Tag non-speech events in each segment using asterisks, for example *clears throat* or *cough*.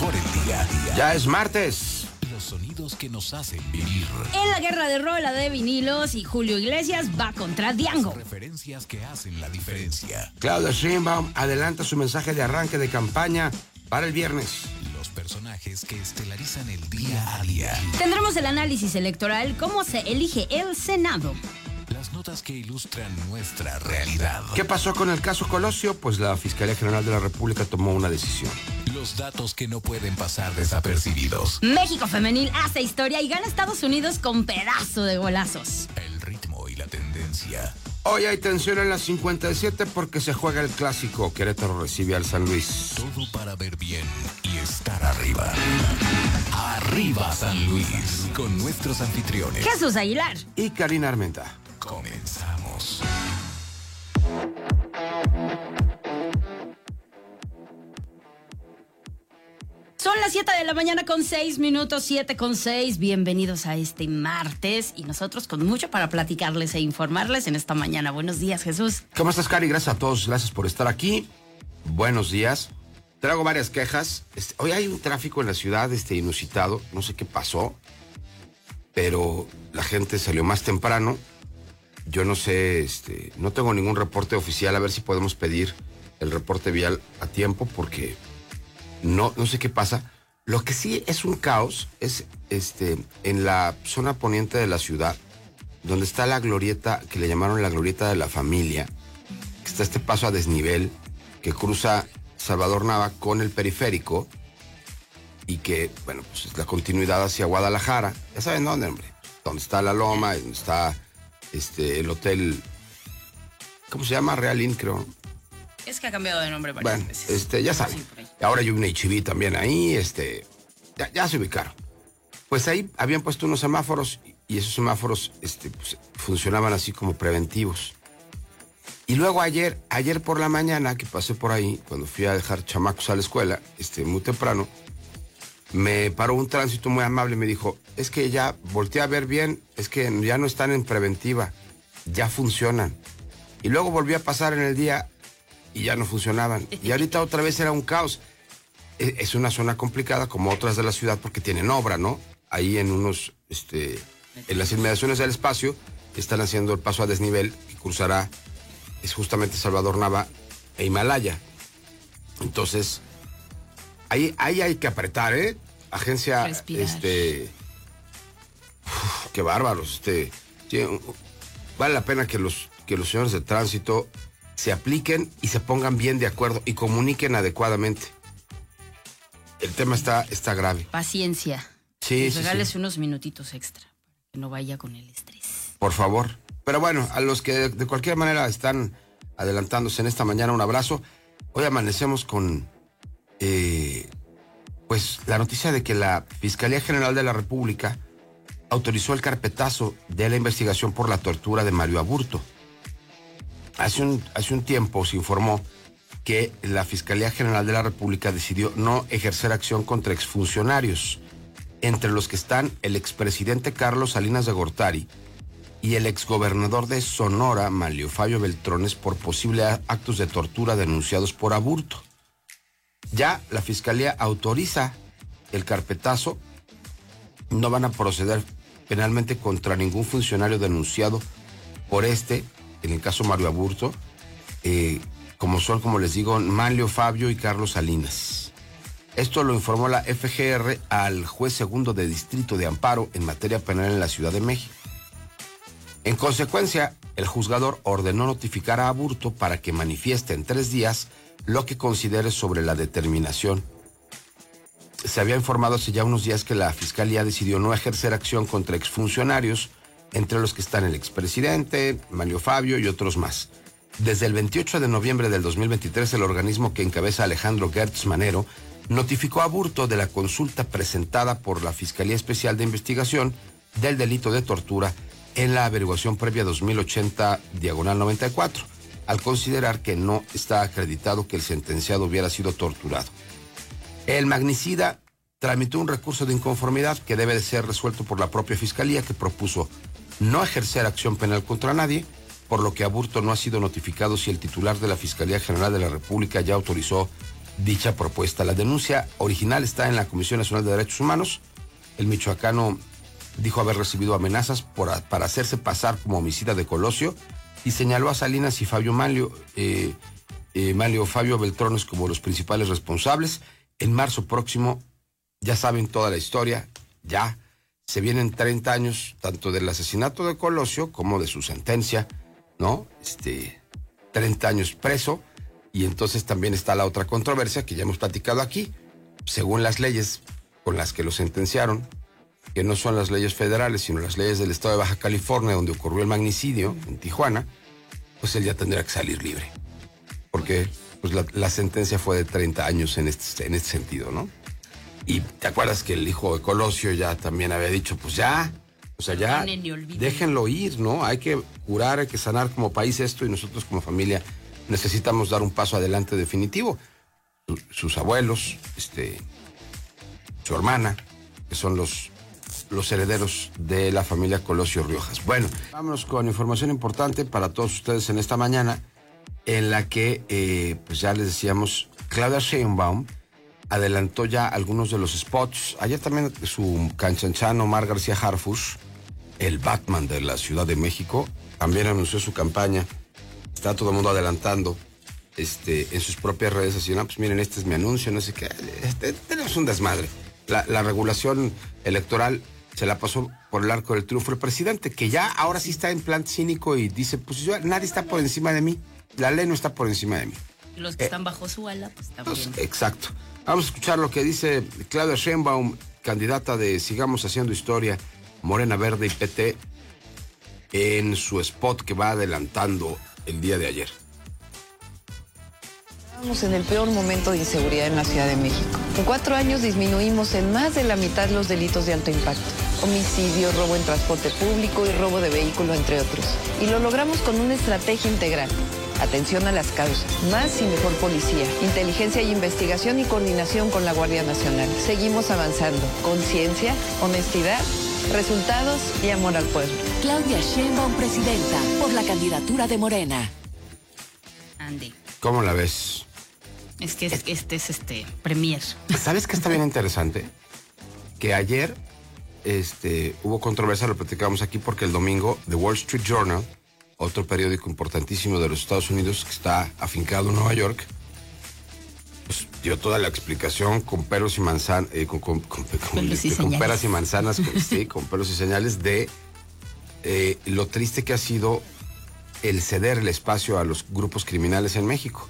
mejor el día a día. Ya es martes. Los sonidos que nos hacen vivir. En la guerra de rola de vinilos y Julio Iglesias va contra Diango. Referencias que hacen la diferencia. Claudia Sheinbaum adelanta su mensaje de arranque de campaña para el viernes. Los personajes que estelarizan el día a día. Tendremos el análisis electoral, cómo se elige el Senado. Las notas que ilustran nuestra realidad. ¿Qué pasó con el caso Colosio? Pues la Fiscalía General de la República tomó una decisión. Los datos que no pueden pasar desapercibidos. México femenil hace historia y gana Estados Unidos con pedazo de golazos. El ritmo y la tendencia. Hoy hay tensión en la 57 porque se juega el clásico. Querétaro recibe al San Luis. Todo para ver bien y estar arriba. Arriba San Luis. Con nuestros anfitriones. Jesús Aguilar. Y Karina Armenta. Comenzamos. Son las 7 de la mañana con 6 minutos, 7 con 6. Bienvenidos a este martes y nosotros con mucho para platicarles e informarles en esta mañana. Buenos días, Jesús. ¿Cómo estás, Cari? Gracias a todos. Gracias por estar aquí. Buenos días. Traigo varias quejas. Este, hoy hay un tráfico en la ciudad este, inusitado. No sé qué pasó, pero la gente salió más temprano. Yo no sé, este, no tengo ningún reporte oficial. A ver si podemos pedir el reporte vial a tiempo porque no, no sé qué pasa. Lo que sí es un caos es este, en la zona poniente de la ciudad, donde está la glorieta, que le llamaron la glorieta de la familia, que está este paso a desnivel que cruza Salvador Nava con el periférico y que, bueno, pues es la continuidad hacia Guadalajara. Ya saben dónde, hombre. Donde está la loma, donde está este, el hotel, ¿cómo se llama? Real Inn, creo. Es que ha cambiado de nombre varias Bueno, veces. este, ya saben. Ahora hay un HIV también ahí, este, ya, se ubicaron. Pues ahí habían puesto unos semáforos y esos semáforos este, pues, funcionaban así como preventivos. Y luego ayer, ayer por la mañana que pasé por ahí, cuando fui a dejar chamacos a la escuela, este, muy temprano, me paró un tránsito muy amable y me dijo, es que ya volteé a ver bien, es que ya no están en preventiva, ya funcionan. Y luego volví a pasar en el día y ya no funcionaban. Y ahorita otra vez era un caos. E- Es una zona complicada como otras de la ciudad porque tienen obra, ¿no? Ahí en unos, este, en las inmediaciones del espacio están haciendo el paso a desnivel que cruzará, es justamente Salvador Nava e Himalaya. Entonces, ahí, ahí hay que apretar, ¿eh? Agencia, Respirar. este, uf, qué bárbaros, este, vale la pena que los, que los señores de tránsito se apliquen y se pongan bien de acuerdo y comuniquen adecuadamente. El tema está, está grave. Paciencia. Sí, sí, regales sí. unos minutitos extra para que no vaya con el estrés. Por favor. Pero bueno, a los que de, de cualquier manera están adelantándose en esta mañana, un abrazo. Hoy amanecemos con eh, pues la noticia de que la Fiscalía General de la República autorizó el carpetazo de la investigación por la tortura de Mario Aburto. Hace un, hace un tiempo se informó que la Fiscalía General de la República decidió no ejercer acción contra exfuncionarios, entre los que están el expresidente Carlos Salinas de Gortari y el exgobernador de Sonora, Manlio Fabio Beltrones, por posibles actos de tortura denunciados por aburto. Ya la Fiscalía autoriza el carpetazo, no van a proceder penalmente contra ningún funcionario denunciado por este, en el caso Mario Aburto, eh, como son, como les digo, Manlio Fabio y Carlos Salinas. Esto lo informó la FGR al juez segundo de distrito de amparo en materia penal en la Ciudad de México. En consecuencia, el juzgador ordenó notificar a Aburto para que manifieste en tres días lo que considere sobre la determinación. Se había informado hace ya unos días que la Fiscalía decidió no ejercer acción contra exfuncionarios, entre los que están el expresidente, Mario Fabio y otros más. Desde el 28 de noviembre del 2023, el organismo que encabeza Alejandro Gertz Manero notificó a Burto de la consulta presentada por la Fiscalía Especial de Investigación del delito de tortura en la averiguación previa 2080 diagonal 94. al considerar que no está acreditado que el sentenciado hubiera sido torturado. El magnicida tramitó un recurso de inconformidad que debe de ser resuelto por la propia Fiscalía que propuso no ejercer acción penal contra nadie, por lo que Aburto no ha sido notificado si el titular de la Fiscalía General de la República ya autorizó dicha propuesta. La denuncia original está en la Comisión Nacional de Derechos Humanos. El michoacano dijo haber recibido amenazas para hacerse pasar como homicida de Colosio y señaló a Salinas y Fabio Malio, eh, eh, Malio Fabio Beltrones como los principales responsables. En marzo próximo, ya saben toda la historia, ya se vienen 30 años tanto del asesinato de Colosio como de su sentencia, ¿no? Este, 30 años preso. Y entonces también está la otra controversia que ya hemos platicado aquí. Según las leyes con las que lo sentenciaron, que no son las leyes federales, sino las leyes del estado de Baja California, donde ocurrió el magnicidio en Tijuana, pues él ya tendrá que salir libre. Porque pues la, sentencia fue de 30 años en este, en este sentido, ¿no? Y te acuerdas que el hijo de Colosio ya también había dicho, pues ya, o sea, ya déjenlo ir, ¿no? Hay que curar, hay que sanar como país esto y nosotros como familia necesitamos dar un paso adelante definitivo. Sus abuelos, este, su hermana, que son los los herederos de la familia Colosio Riojas. Bueno, vámonos con información importante para todos ustedes en esta mañana, en la que, eh, pues ya les decíamos, Claudia Sheinbaum adelantó ya algunos de los spots. Ayer también su canchanchano Omar García Harfush, el Batman de la Ciudad de México, también anunció su campaña. Está todo el mundo adelantando este, en sus propias redes así, pues miren, este es mi anuncio, no sé qué. Este, tenemos un desmadre. La, la regulación electoral se la pasó por el arco del triunfo el presidente, que ya ahora sí está en plan cínico y dice, pues nadie está por encima de mí, la ley no está por encima de mí. Los que están bajo su ala, pues también. Pues, exacto. Vamos a escuchar lo que dice Claudia Sheinbaum, candidata de Sigamos Haciendo Historia, Morena Verde y PT, en su spot que va adelantando el día de ayer. Estamos en el peor momento de inseguridad en la Ciudad de México. En cuatro años disminuimos en más de la mitad los delitos de alto impacto. Homicidio, robo en transporte público y robo de vehículo, entre otros. Y lo logramos con una estrategia integral. Atención a las causas, más y mejor policía, inteligencia y investigación y coordinación con la Guardia Nacional. Seguimos avanzando. Conciencia, honestidad, resultados y amor al pueblo. Claudia Sheinbaum, presidenta, por la candidatura de Morena. Andy. ¿Cómo la ves? Es que este es este premier. ¿Sabes qué está bien interesante? Que ayer este, hubo controversia, lo platicábamos aquí, porque el domingo The Wall Street Journal, otro periódico importantísimo de los Estados Unidos que está afincado en Nueva York, pues, dio toda la explicación con pelos y manzanas, eh, con, peras y manzanas, *laughs* sí, con pelos y señales de eh, lo triste que ha sido el ceder el espacio a los grupos criminales en México.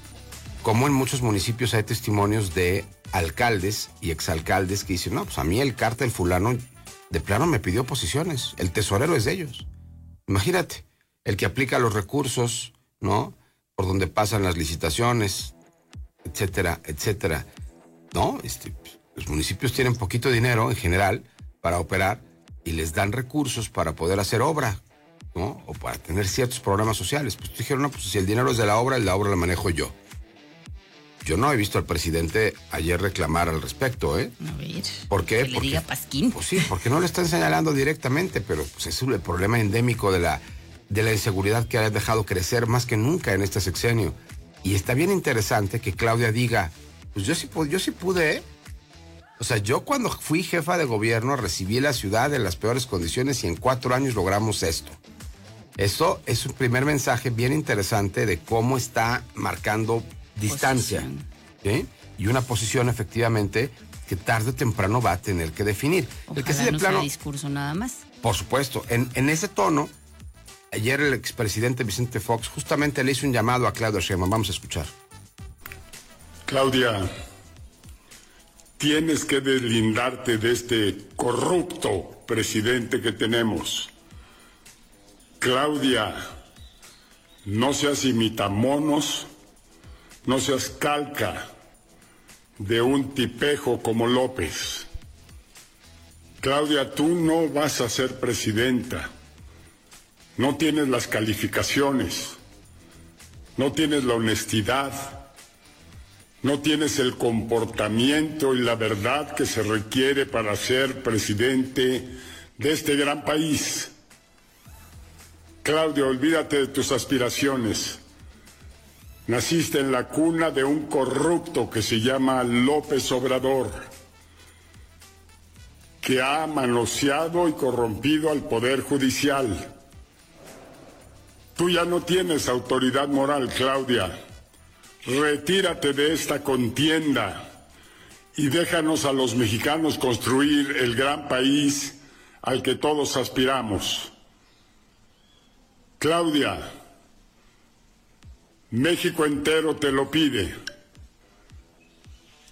Como en muchos municipios hay testimonios de alcaldes y exalcaldes que dicen, no, pues a mí el cártel fulano de plano me pidió posiciones, el tesorero es de ellos. Imagínate, el que aplica los recursos, ¿no? Por donde pasan las licitaciones, etcétera, etcétera. ¿No? Este, los municipios tienen poquito dinero en general para operar y les dan recursos para poder hacer obra, ¿no? O para tener ciertos programas sociales. Pues dijeron, no, pues si el dinero es de la obra, la obra la manejo yo. Yo no he visto al presidente ayer reclamar al respecto, ¿eh? A ver. ¿Por qué? Que le diga Pasquín. Pues sí, porque no lo están señalando directamente, pero pues es el problema endémico de la, de la inseguridad que ha dejado crecer más que nunca en este sexenio. Y está bien interesante que Claudia diga, pues yo sí, yo sí pude, ¿eh? O sea, yo cuando fui jefa de gobierno recibí la ciudad en las peores condiciones y en cuatro años logramos esto. Eso es un primer mensaje bien interesante de cómo está marcando distancia. Y una posición efectivamente que tarde o temprano va a tener que definir. el que de plano. discurso nada más. Por supuesto. En, en ese tono, ayer el expresidente Vicente Fox justamente le hizo un llamado a Claudia Sheinbaum. Vamos a escuchar. Claudia, tienes que deslindarte de este corrupto presidente que tenemos. Claudia, no seas imitamonos no seas calca de un tipejo como López. Claudia, tú no vas a ser presidenta. No tienes las calificaciones. no tienes la honestidad, no tienes el comportamiento y la verdad que se requiere para ser presidente de este gran país. Claudio, olvídate de tus aspiraciones. Naciste en la cuna de un corrupto que se llama López Obrador, que ha manoseado y corrompido al Poder Judicial. Tú ya no tienes autoridad moral, Claudia. Retírate de esta contienda y déjanos a los mexicanos construir el gran país al que todos aspiramos. Claudia, México entero te lo pide.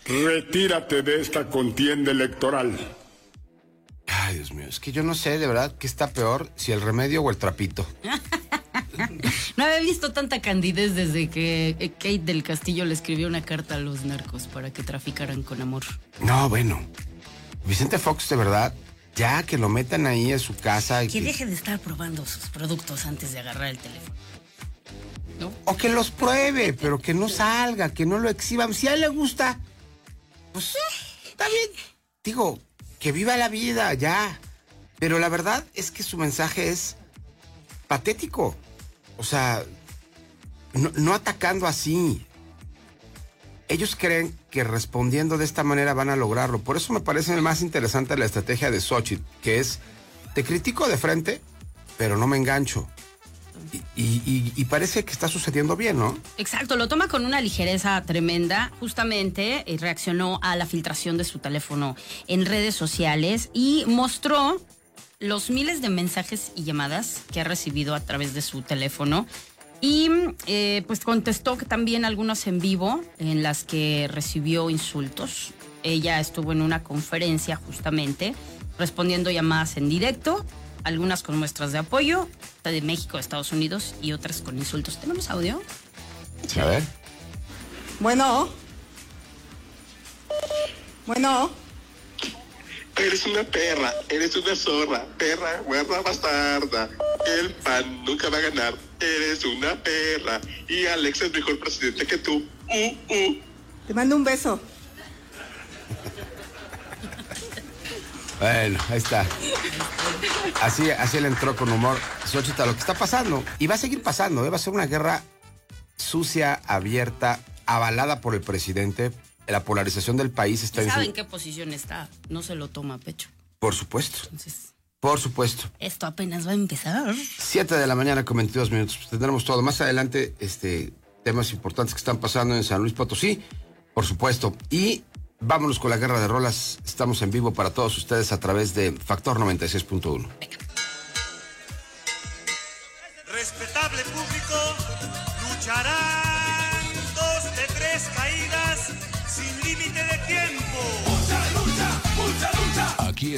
Retírate de esta contienda electoral. Ay, Dios mío, es que yo no sé de verdad qué está peor, si el remedio o el trapito. *laughs* *laughs* No había visto tanta candidez desde que eh, Kate del Castillo le escribió una carta a los narcos para que traficaran con amor. No, bueno. Vicente Fox, de verdad, ya que lo metan ahí en su casa y Que que- deje de estar probando sus productos antes de agarrar el teléfono. o que los pruebe, pero que no salga, que no lo exhiban. Si a él le gusta, pues está bien. Digo, que viva la vida, ya. Pero la verdad es que su mensaje es patético. O sea, no, atacando así. Ellos creen que respondiendo de esta manera van a lograrlo. Por eso me parece más interesante la estrategia de Xochitl, que es, te critico de frente, pero no me engancho. Y- y parece que está sucediendo bien, ¿no? Exacto, lo toma con una ligereza tremenda. Justamente eh, reaccionó a la filtración de su teléfono en redes sociales y mostró los miles de mensajes y llamadas que ha recibido a través de su teléfono. Y eh, pues contestó que también algunas en vivo en las que recibió insultos. Ella estuvo en una conferencia justamente respondiendo llamadas en directo, algunas con muestras de apoyo de México, Estados Unidos y otras con insultos. ¿Tenemos audio? A ver. Bueno. Bueno. Eres una perra, eres una zorra, perra, guarda bastarda. El PAN nunca va a ganar. Eres una perra. Y Alex es mejor presidente que tú. Uh, uh. Te mando un beso. Bueno, ahí está. Así, así le entró con humor Xochitl lo que está pasando. Y va a seguir pasando, ¿eh? va a ser una guerra sucia, abierta, avalada por el presidente. La polarización del país está en ¿Saben su... en qué posición está? No se lo toma a pecho. Por supuesto, Entonces, por supuesto. esto apenas va a empezar. 7 de la mañana con 22 minutos. Pues tendremos todo. Más adelante, este, temas importantes que están pasando en San Luis Potosí, por supuesto. Y vámonos con la guerra de rolas. Estamos en vivo para todos ustedes a través de Factor 96.1. Respetable público, lucharán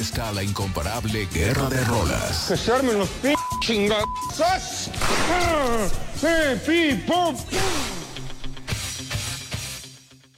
está la incomparable Guerra de Rolas. Que se armen los p chingados. ¡Ah! ¡Eh, pi, pum!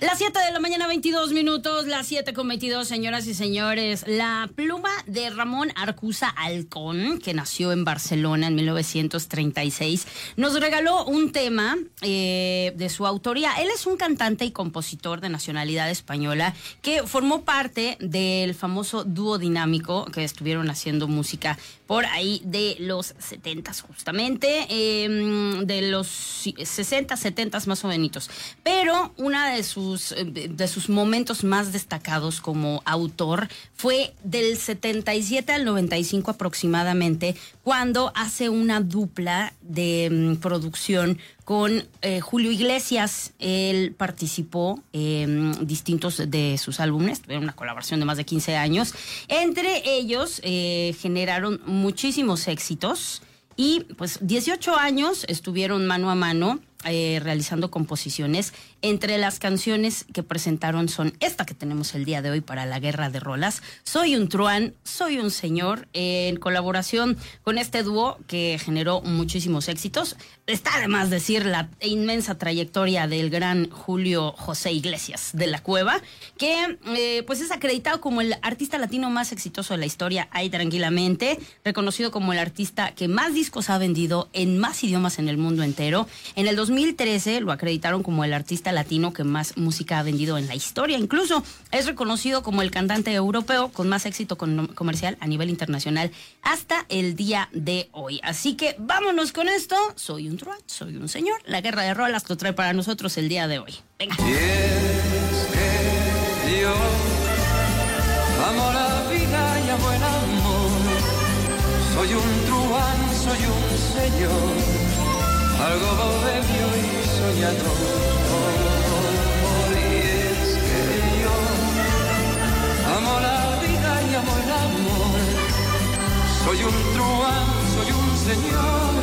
Las 7 de la mañana, 22 minutos, las 7 con 22, señoras y señores. La pluma de Ramón Arcusa Alcón, que nació en Barcelona en 1936, nos regaló un tema eh, de su autoría. Él es un cantante y compositor de nacionalidad española que formó parte del famoso dúo dinámico que estuvieron haciendo música por ahí de los 70 justamente, eh, de los 60, 70 más o menos. Pero una de sus, eh, de sus momentos más destacados como autor fue del 77 al 95 aproximadamente, cuando hace una dupla de mm, producción con eh, Julio Iglesias. Él participó en distintos de sus álbumes, tuvieron una colaboración de más de 15 años. Entre ellos eh, generaron muchísimos éxitos y pues 18 años estuvieron mano a mano eh, realizando composiciones. Entre las canciones que presentaron son esta que tenemos el día de hoy para la Guerra de Rolas, Soy un truán, soy un señor, en colaboración con este dúo que generó muchísimos éxitos. Está además decir la inmensa trayectoria del gran Julio José Iglesias de la Cueva, que eh, pues es acreditado como el artista latino más exitoso de la historia, ahí tranquilamente, reconocido como el artista que más discos ha vendido en más idiomas en el mundo entero. En el 2000 2013 lo acreditaron como el artista latino que más música ha vendido en la historia. Incluso es reconocido como el cantante europeo con más éxito comercial a nivel internacional hasta el día de hoy. Así que vámonos con esto. Soy un truán, soy un señor. La guerra de rolas lo trae para nosotros el día de hoy. Venga. Yo amo vida y amo el amor. Soy un truán, soy un señor, algo bohemio y soñador. Y es que yo amo la vida y amo el amor. Soy un truán, soy un señor.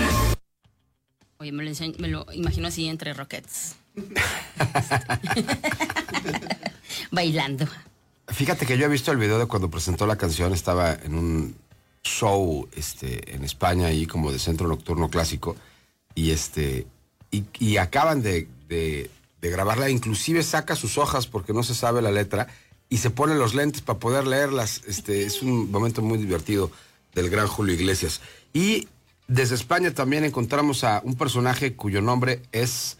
Oye, me lo, me lo imagino así entre rockets. *laughs* Bailando. Fíjate que yo he visto el video de cuando presentó la canción, estaba en un show este, en España, ahí como de centro nocturno clásico, y este y, acaban de grabarla, inclusive saca sus hojas porque no se sabe la letra, y se pone los lentes para poder leerlas. Este, es un momento muy divertido del gran Julio Iglesias. Y desde España también encontramos a un personaje cuyo nombre es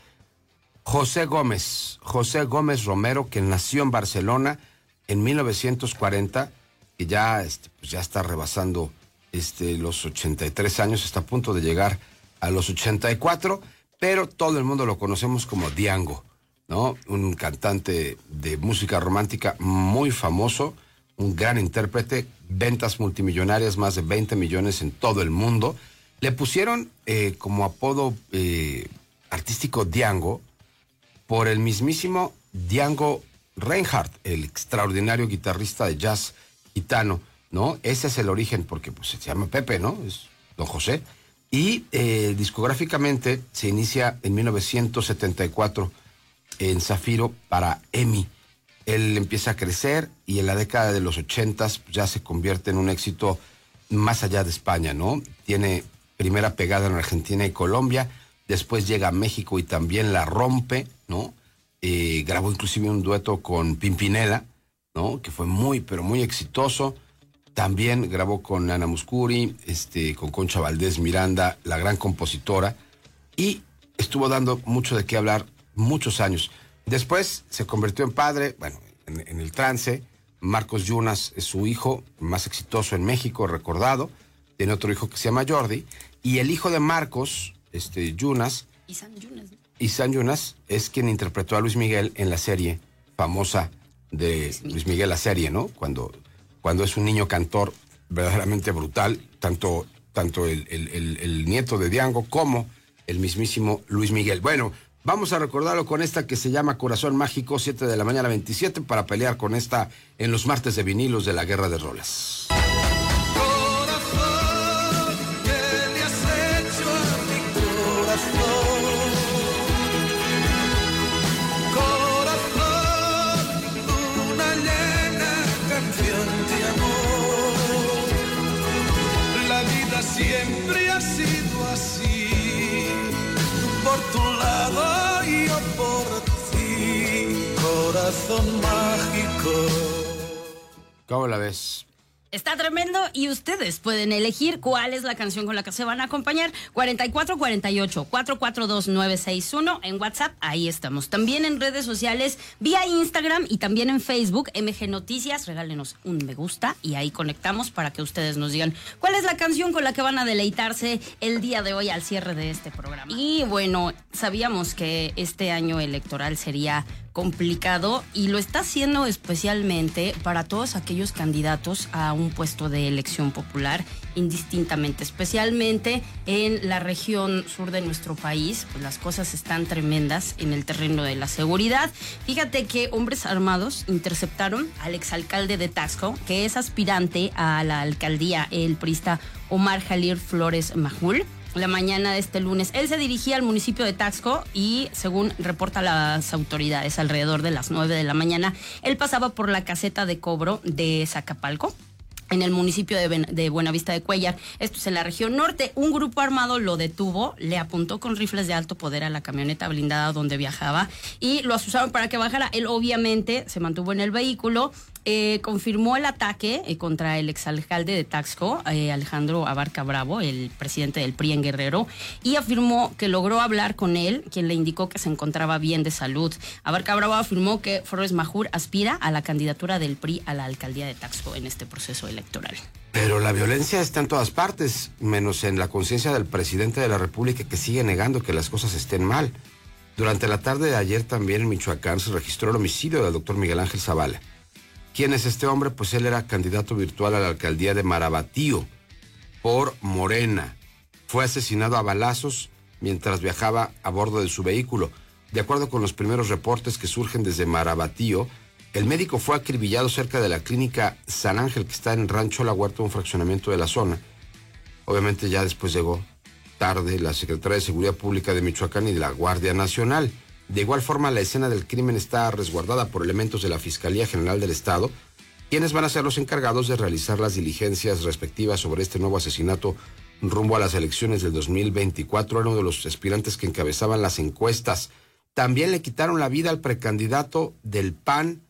José Gómez, José Gómez Romero, que nació en Barcelona en 1940, que ya, este, pues ya está rebasando este, los 83 años, está a punto de llegar a los 84, pero todo el mundo lo conocemos como Diango, ¿no? Un cantante de música romántica muy famoso, un gran intérprete, ventas multimillonarias, más de 20 millones en todo el mundo. Le pusieron eh, como apodo eh, artístico Diango, por el mismísimo Django Reinhardt, el extraordinario guitarrista de jazz gitano, ¿no? Ese es el origen, porque pues, se llama Pepe, ¿no? Es don José. Y eh, discográficamente se inicia en 1974 en Zafiro para EMI. Él empieza a crecer y en la década de los 80 ya se convierte en un éxito más allá de España, ¿no? Tiene primera pegada en Argentina y Colombia, después llega a México y también la rompe, ¿no? Eh, grabó inclusive un dueto con Pimpinela, ¿no? Que fue muy, pero muy exitoso. También grabó con Ana Muscuri, este, con Concha Valdés Miranda, la gran compositora, y estuvo dando mucho de qué hablar muchos años. Después se convirtió en padre, bueno, en, en el trance. Marcos Yunas es su hijo más exitoso en México, recordado. Tiene otro hijo que se llama Jordi. Y el hijo de Marcos, este, Yunas, Y San Yunas, ¿no? y San Yunas es quien interpretó a Luis Miguel en la serie famosa de Luis Miguel, la serie, ¿no? Cuando, cuando es un niño cantor verdaderamente brutal, tanto, tanto el, el- el- el nieto de Diango como el mismísimo Luis Miguel. Bueno, vamos a recordarlo con esta que se llama Corazón Mágico, 7 de la mañana 27, para pelear con esta en los martes de vinilos de la Guerra de Rolas. Por tu lado y yo por ti. Corazón mágico. ¿Cómo la ves? Está tremendo y ustedes pueden elegir cuál es la canción con la que se van a acompañar. 4448 442 961 en WhatsApp, ahí estamos. También en redes sociales, vía Instagram y también en Facebook, MG Noticias. Regálenos un me gusta y ahí conectamos para que ustedes nos digan cuál es la canción con la que van a deleitarse el día de hoy al cierre de este programa. Y bueno, sabíamos que este año electoral sería complicado y lo está haciendo especialmente para todos aquellos candidatos a un puesto de elección popular indistintamente, especialmente en la región sur de nuestro país, pues las cosas están tremendas en el terreno de la seguridad. Fíjate que hombres armados interceptaron al exalcalde de Taxco, que es aspirante a la alcaldía, el prista Omar Jalir Flores Majul la mañana de este lunes. Él se dirigía al municipio de Taxco y, según reporta las autoridades, alrededor de las 9 de la mañana, él pasaba por la caseta de cobro de Zacapalco en el municipio de, Ben- de Buenavista de Cuellar. Esto es en la región norte. Un grupo armado lo detuvo, le apuntó con rifles de alto poder a la camioneta blindada donde viajaba y lo asusaron para que bajara. Él obviamente se mantuvo en el vehículo eh, confirmó el ataque eh, contra el exalcalde de Taxco, eh, Alejandro Abarca Bravo, el presidente del PRI en Guerrero, y afirmó que logró hablar con él, quien le indicó que se encontraba bien de salud. Abarca Bravo afirmó que Flores Majur aspira a la candidatura del PRI a la alcaldía de Taxco en este proceso electoral. Pero la violencia está en todas partes, menos en la conciencia del presidente de la República que sigue negando que las cosas estén mal. Durante la tarde de ayer también en Michoacán se registró el homicidio del doctor Miguel Ángel Zavala. ¿Quién es este hombre? Pues él era candidato virtual a la alcaldía de Marabatío por Morena. Fue asesinado a balazos mientras viajaba a bordo de su vehículo. De acuerdo con los primeros reportes que surgen desde Marabatío, el médico fue acribillado cerca de la clínica San Ángel, que está en Rancho La Huerta, un fraccionamiento de la zona. Obviamente ya después llegó tarde la Secretaría de Seguridad Pública de Michoacán y de la Guardia Nacional. De igual forma, la escena del crimen está resguardada por elementos de la Fiscalía General del Estado, quienes van a ser los encargados de realizar las diligencias respectivas sobre este nuevo asesinato rumbo a las elecciones del 2024. Era uno de los aspirantes que encabezaban las encuestas. También le quitaron la vida al precandidato del PAN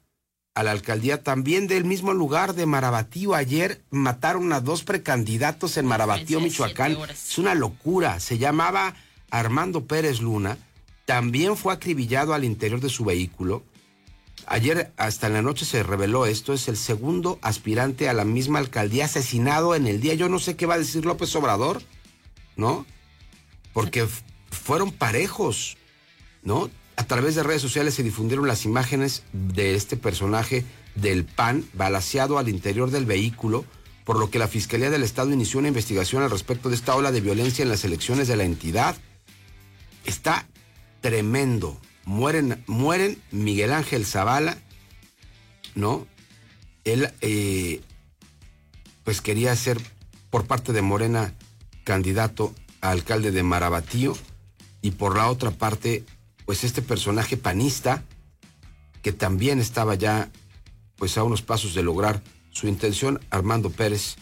a la alcaldía, también del mismo lugar de Marabatío. Ayer mataron a dos precandidatos en Marabatío, Michoacán. Es una locura. Se llamaba Armando Pérez Luna. También fue acribillado al interior de su vehículo. Ayer hasta en la noche se reveló esto, es el segundo aspirante a la misma alcaldía asesinado en el día. Yo no sé qué va a decir López Obrador, ¿no? Porque fueron parejos, ¿no? A través de redes sociales se difundieron las imágenes de este personaje del PAN balaseado al interior del vehículo, por lo que la Fiscalía del Estado inició una investigación al respecto de esta ola de violencia en las elecciones de la entidad. Está tremendo. Mueren, mueren Miguel Ángel Zavala, ¿no? Él, eh, pues quería ser por parte de Morena candidato a alcalde de Marabatío y por la otra parte pues este personaje panista que también estaba ya pues a unos pasos de lograr su intención, Armando Pérez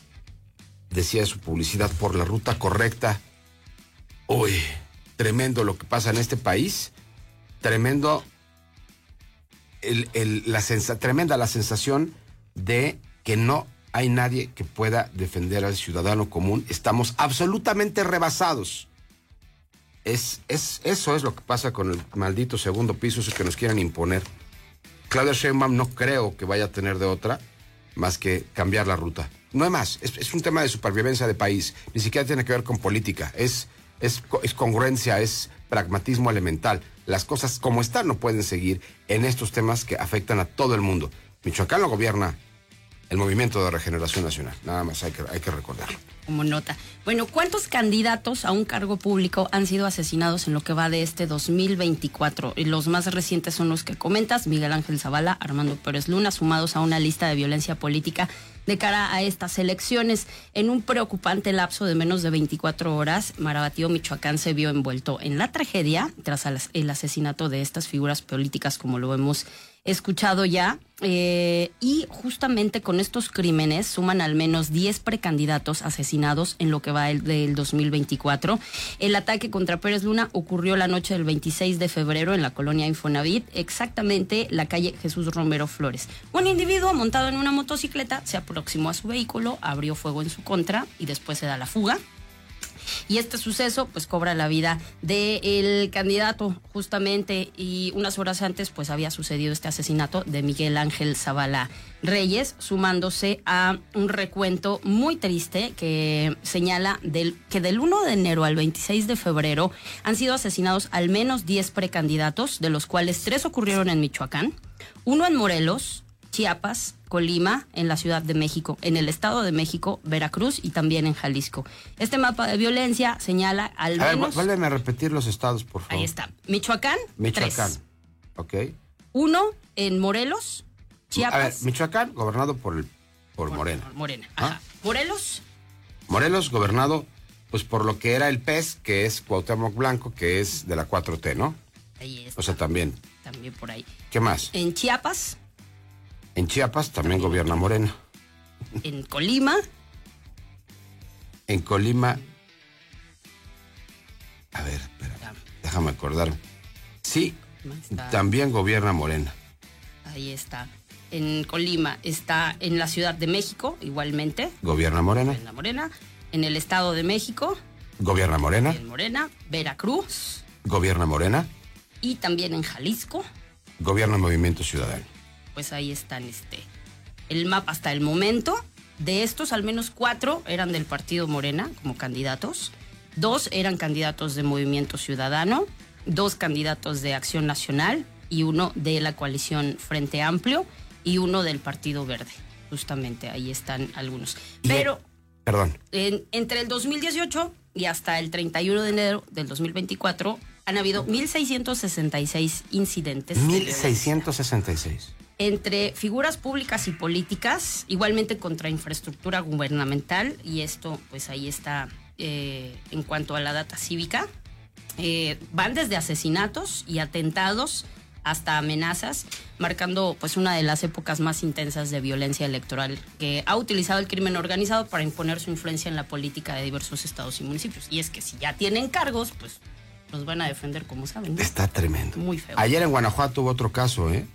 decía su publicidad por la ruta correcta. Uy, tremendo lo que pasa en este país, tremendo la tremenda la sensación de que no hay nadie que pueda defender al ciudadano común. Estamos absolutamente rebasados es, es, eso es lo que pasa con el maldito segundo piso, eso que nos quieren imponer. Claudia Sheinbaum no creo que vaya a tener de otra más que cambiar la ruta. No hay más, es, un tema de supervivencia de país, ni siquiera tiene que ver con política, es, es, es congruencia, es pragmatismo elemental. Las cosas como están no pueden seguir en estos temas que afectan a todo el mundo. Michoacán lo gobierna el Movimiento de Regeneración Nacional, nada más hay que, hay que recordarlo como nota. Bueno, ¿cuántos candidatos a un cargo público han sido asesinados en lo que va de este 2024? Y los más recientes son los que comentas, Miguel Ángel Zavala, Armando Pérez Luna, sumados a una lista de violencia política de cara a estas elecciones. En un preocupante lapso de menos de 24 horas, Marabatío, Michoacán, se vio envuelto en la tragedia tras el asesinato de estas figuras políticas, como lo hemos escuchado ya. Eh, y justamente con estos crímenes suman al menos 10 precandidatos asesinados en lo que va el, del 2024. El ataque contra Pérez Luna ocurrió la noche del 26 de febrero en la colonia Infonavit, exactamente la calle Jesús Romero Flores. Un individuo montado en una motocicleta se aproximó a su vehículo, abrió fuego en su contra y después se da la fuga. Y este suceso pues cobra la vida del candidato justamente. Y unas horas antes pues había sucedido este asesinato de Miguel Ángel Zavala Reyes, sumándose a un recuento muy triste que señala del, que del 1 de enero al 26 de febrero han sido asesinados al menos 10 precandidatos, de los cuales tres ocurrieron en Michoacán, uno en Morelos, Chiapas, Colima, en la Ciudad de México, en el Estado de México, Veracruz y también en Jalisco. Este mapa de violencia señala al a menos... Ver, a repetir los estados, por favor. Ahí está. Michoacán, Michoacán. Tres. Ok. Uno en Morelos, Chiapas. A ver, Michoacán, gobernado por, el, por, Morena. Morena, ¿Ah? ajá. Morelos. Morelos, gobernado, pues por lo que era el PES, que es Cuauhtémoc Blanco, que es de la 4T, ¿no? Ahí está. O sea, también. También por ahí. ¿Qué más? En Chiapas. En Chiapas también gobierna Morena. En Colima. En Colima. A ver, espera, déjame acordar. Sí, también gobierna Morena. Ahí está. en Colima está en la Ciudad de México, igualmente, Gobierna Morena. en la Morena, en el Estado de México, Gobierna Morena. en Morena, Veracruz Gobierna Morena. y también en Jalisco. Gobierna Movimiento Ciudadano. Pues ahí están este el mapa hasta el momento. De estos, al menos cuatro eran del partido Morena como candidatos. Dos eran candidatos de Movimiento Ciudadano, dos candidatos de Acción Nacional y uno de la coalición Frente Amplio y uno del Partido Verde. Justamente ahí están algunos. Pero Perdón. en- entre el 2018 y hasta el 31 de enero del 2024 han habido 1.666 incidentes de violencia 1666. Entre figuras públicas y políticas, igualmente contra infraestructura gubernamental, y esto pues ahí está eh, en cuanto a la data cívica. Eh, van desde asesinatos y atentados hasta amenazas, marcando pues una de las épocas más intensas de violencia electoral que ha utilizado el crimen organizado para imponer su influencia en la política de diversos estados y municipios. Y es que si ya tienen cargos, pues los van a defender como saben. Está tremendo. Muy feo. Ayer en Guanajuato hubo otro caso, ¿eh?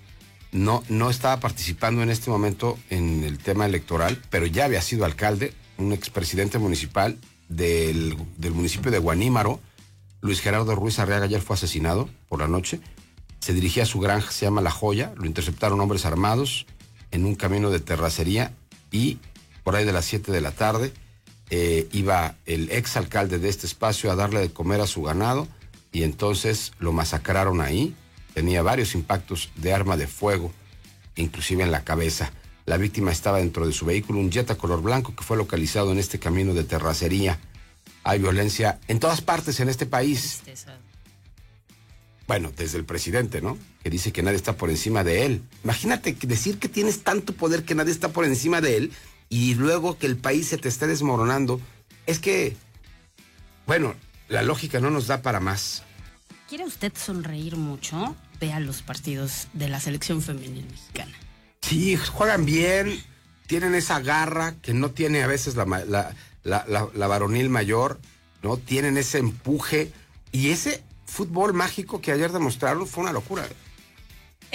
No, no estaba participando en este momento en el tema electoral, pero ya había sido alcalde, un expresidente municipal del, del municipio de Guanímaro, Luis Gerardo Ruiz Arriaga, ayer fue asesinado por la noche. Se dirigía a su granja, se llama La Joya, lo interceptaron hombres armados en un camino de terracería y por ahí de las 7 de la tarde eh, iba el ex alcalde de este espacio a darle de comer a su ganado y entonces lo masacraron ahí. Tenía varios impactos de arma de fuego, inclusive en la cabeza. La víctima estaba dentro de su vehículo, un Jetta color blanco que fue localizado en este camino de terracería. Hay violencia en todas partes en este país. Bueno, desde el presidente, ¿no? Que dice que nadie está por encima de él. Imagínate decir que tienes tanto poder que nadie está por encima de él y luego que el país se te esté desmoronando. Es que, bueno, la lógica no nos da para más. ¿Quiere usted sonreír mucho? Vea los partidos de la selección femenil mexicana. Sí, juegan bien, tienen esa garra que no tiene a veces la, la, la- varonil mayor, ¿no? Tienen ese empuje y ese fútbol mágico que ayer demostraron fue una locura.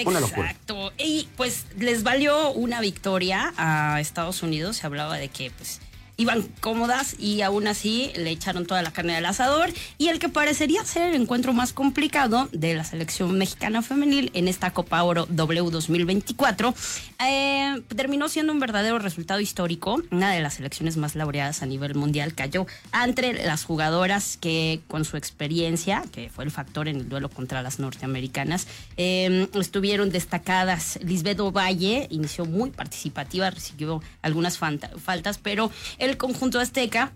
Una locura. Exacto. Y pues les valió una victoria a Estados Unidos. Se hablaba de que pues iban cómodas y aún así le echaron toda la carne al asador. Y el que parecería ser el encuentro más complicado de la selección mexicana femenil en esta Copa Oro W 2024 eh, terminó siendo un verdadero resultado histórico. Una de las selecciones más laureadas a nivel mundial cayó entre las jugadoras que con su experiencia, que fue el factor en el duelo contra las norteamericanas, eh, estuvieron destacadas. Lisbeth Ovalle inició muy participativa, recibió algunas faltas, pero el conjunto azteca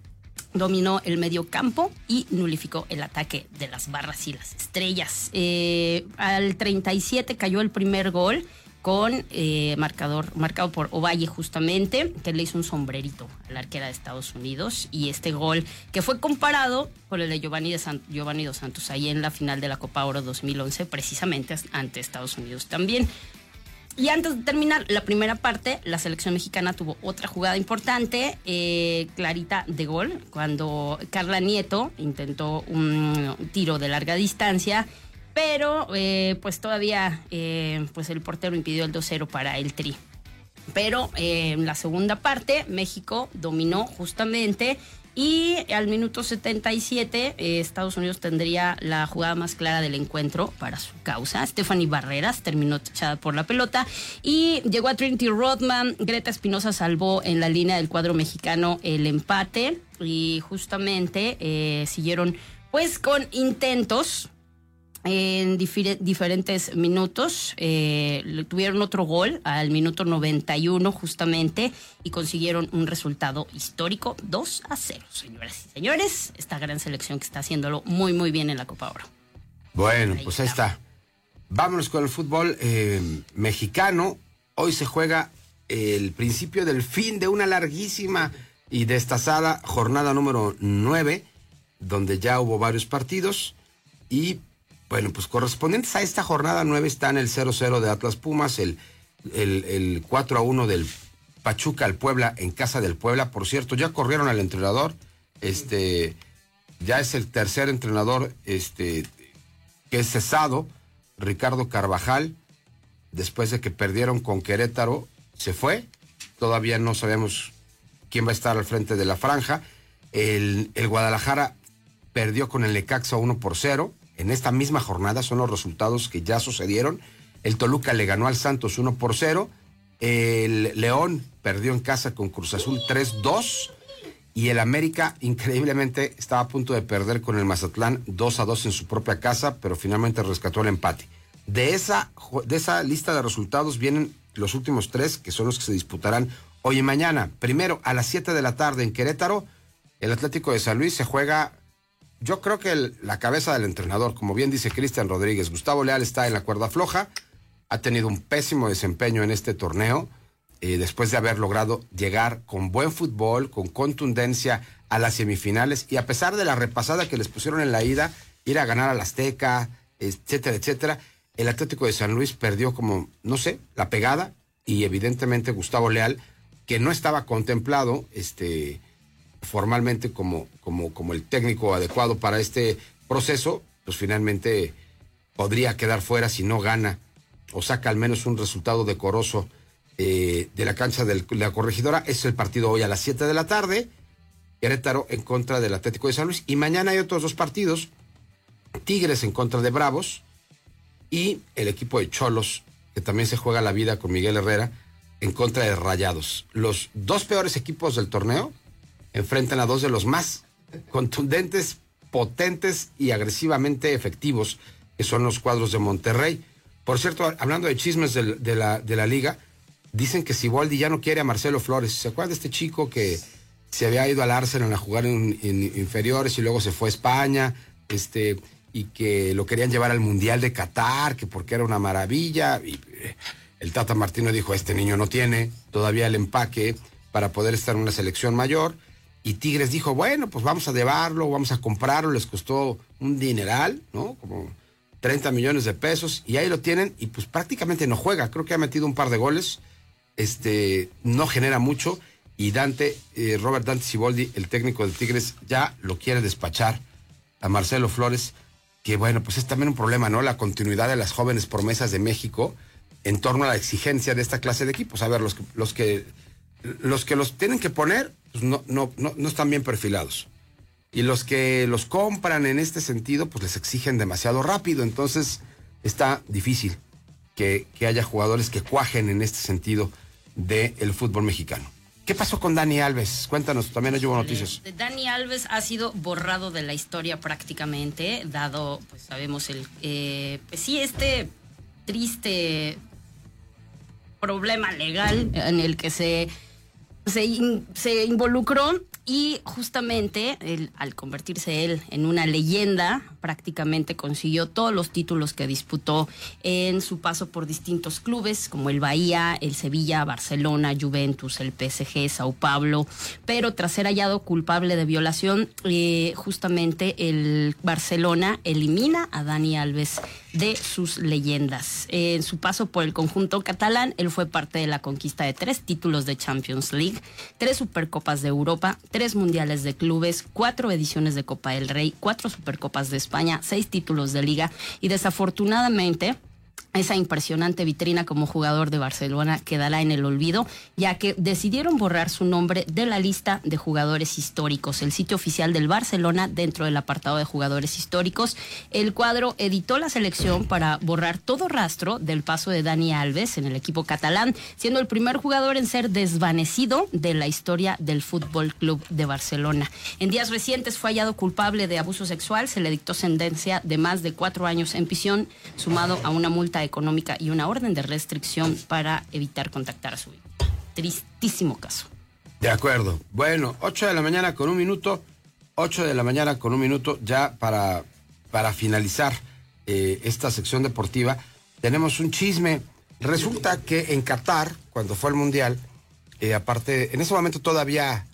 dominó el medio campo y nulificó el ataque de las barras y las estrellas. Eh, al 37 cayó el primer gol con eh, marcador marcado por Ovalle justamente, que le hizo un sombrerito a la arquera de Estados Unidos y este gol que fue comparado con el de Giovanni, de San- Giovanni Dos Santos ahí en la final de la Copa Oro 2011 precisamente ante Estados Unidos también. Y antes de terminar la primera parte, la selección mexicana tuvo otra jugada importante, eh, clarita de gol, cuando Carla Nieto intentó un tiro de larga distancia, pero eh, pues todavía eh, pues el portero impidió el 2-0 para el Tri. Pero en la segunda parte, México dominó justamente y al minuto 77 eh, Estados Unidos tendría la jugada más clara del encuentro para su causa. Stephanie Barreras terminó tachada por la pelota y llegó a Trinity Rodman. Greta Espinosa salvó en la línea del cuadro mexicano el empate y justamente eh, siguieron pues con intentos en diferentes minutos. Eh, tuvieron otro gol al minuto 91 justamente y consiguieron un resultado histórico 2 a 0, señoras y señores. Esta gran selección que está haciéndolo muy muy bien en la Copa Oro. Bueno, pues ahí está. Vámonos con el fútbol eh, mexicano. Hoy se juega el principio del fin de una larguísima y destazada jornada número 9, donde ya hubo varios partidos. Y bueno, pues correspondientes a esta jornada 9 están el 0-0 de Atlas Pumas, el, el, el 4-1 del Pachuca al Puebla en casa del Puebla. Por cierto, ya corrieron al entrenador. Este ya es el tercer entrenador este, que es cesado, Ricardo Carvajal. después de que perdieron con Querétaro, se fue. Todavía no sabemos quién va a estar al frente de la franja. El, el Guadalajara perdió con el Necaxa 1 por 0. En esta misma jornada son los resultados que ya sucedieron. El Toluca le ganó al Santos 1 por 0. El León perdió en casa con Cruz Azul 3-2. Y el América, increíblemente, estaba a punto de perder con el Mazatlán 2 a 2 en su propia casa, pero finalmente rescató el empate. De esa, de esa lista de resultados vienen los últimos tres, que son los que se disputarán hoy y mañana. Primero, a las 7 de la tarde en Querétaro, el Atlético de San Luis se juega yo creo que la cabeza del entrenador, como bien dice Cristian Rodríguez, Gustavo Leal está en la cuerda floja, ha tenido un pésimo desempeño en este torneo, eh, después de haber logrado llegar con buen fútbol, con contundencia a las semifinales, y a pesar de la repasada que les pusieron en la ida, ir a ganar al Azteca, etcétera, etcétera, el Atlético de San Luis perdió como, no sé, la pegada, y evidentemente Gustavo Leal, que no estaba contemplado, este formalmente como, como, como el técnico adecuado para este proceso, pues finalmente podría quedar fuera si no gana o saca al menos un resultado decoroso eh, de la cancha de la corregidora. Es el partido hoy a las 7 de la tarde. Querétaro en contra del Atlético de San Luis. Y mañana hay otros dos partidos. Tigres en contra de Bravos y el equipo de Cholos, que también se juega la vida con Miguel Herrera, en contra de Rayados. Los dos peores equipos del torneo enfrentan a dos de los más contundentes, potentes y agresivamente efectivos, que son los cuadros de Monterrey. Por cierto, hablando de chismes de, la, liga, dicen que Siboldi ya no quiere a Marcelo Flores. ¿Se acuerdan de este chico que se había ido al Arsenal a jugar en, en inferiores y luego se fue a España? Este, y que lo querían llevar al Mundial de Qatar, que porque era una maravilla. Y eh, el Tata Martino dijo, este niño no tiene todavía el empaque para poder estar en una selección mayor. Y Tigres dijo, bueno, pues vamos a llevarlo, vamos a comprarlo, les costó un dineral, ¿no? Como 30 millones de pesos, y ahí lo tienen, y pues prácticamente no juega, creo que ha metido un par de goles, este, no genera mucho, y Dante, eh, Robert Dante Siboldi, el técnico de Tigres, ya lo quiere despachar a Marcelo Flores, que bueno, pues es también un problema, ¿no? La continuidad de las jóvenes promesas de México en torno a la exigencia de esta clase de equipos. A ver, los que los que, los, que los tienen que poner, pues no, no, no, no están bien perfilados. Y los que los compran en este sentido, pues les exigen demasiado rápido. Entonces está difícil que, que haya jugadores que cuajen en este sentido del fútbol mexicano. ¿Qué pasó con Dani Alves? Cuéntanos, también hay hubo noticias. Dani Alves ha sido borrado de la historia prácticamente, dado, pues sabemos, el, eh, pues sí, este triste problema legal en el que se, se, in- se involucró y justamente al convertirse él en una leyenda, prácticamente consiguió todos los títulos que disputó en su paso por distintos clubes como el Bahía, el Sevilla, Barcelona, Juventus, el PSG, Sao Paulo, pero tras ser hallado culpable de violación, eh, justamente el Barcelona elimina a Dani Alves de sus leyendas. En su paso por el conjunto catalán, él fue parte de la conquista de tres títulos de Champions League, tres Supercopas de Europa, tres Mundiales de Clubes, cuatro ediciones de Copa del Rey, cuatro Supercopas de España, seis títulos de liga. Y desafortunadamente esa impresionante vitrina como jugador de Barcelona quedará en el olvido, ya que decidieron borrar su nombre de la lista de jugadores históricos. El sitio oficial del Barcelona, dentro del apartado de jugadores históricos, el cuadro editó la selección para borrar todo rastro del paso de Dani Alves en el equipo catalán, siendo el primer jugador en ser desvanecido de la historia del Fútbol Club de Barcelona. En días recientes fue hallado culpable de abuso sexual, se le dictó sentencia de más de cuatro años en prisión, sumado a una multa económica y una orden de restricción para evitar contactar a su hijo. Tristísimo caso. De acuerdo. Bueno, 8 de la mañana con un minuto. 8 de la mañana con un minuto ya para, para finalizar eh, esta sección deportiva. Tenemos un chisme. Resulta que en Qatar, cuando fue el Mundial, eh, aparte, en ese momento todavía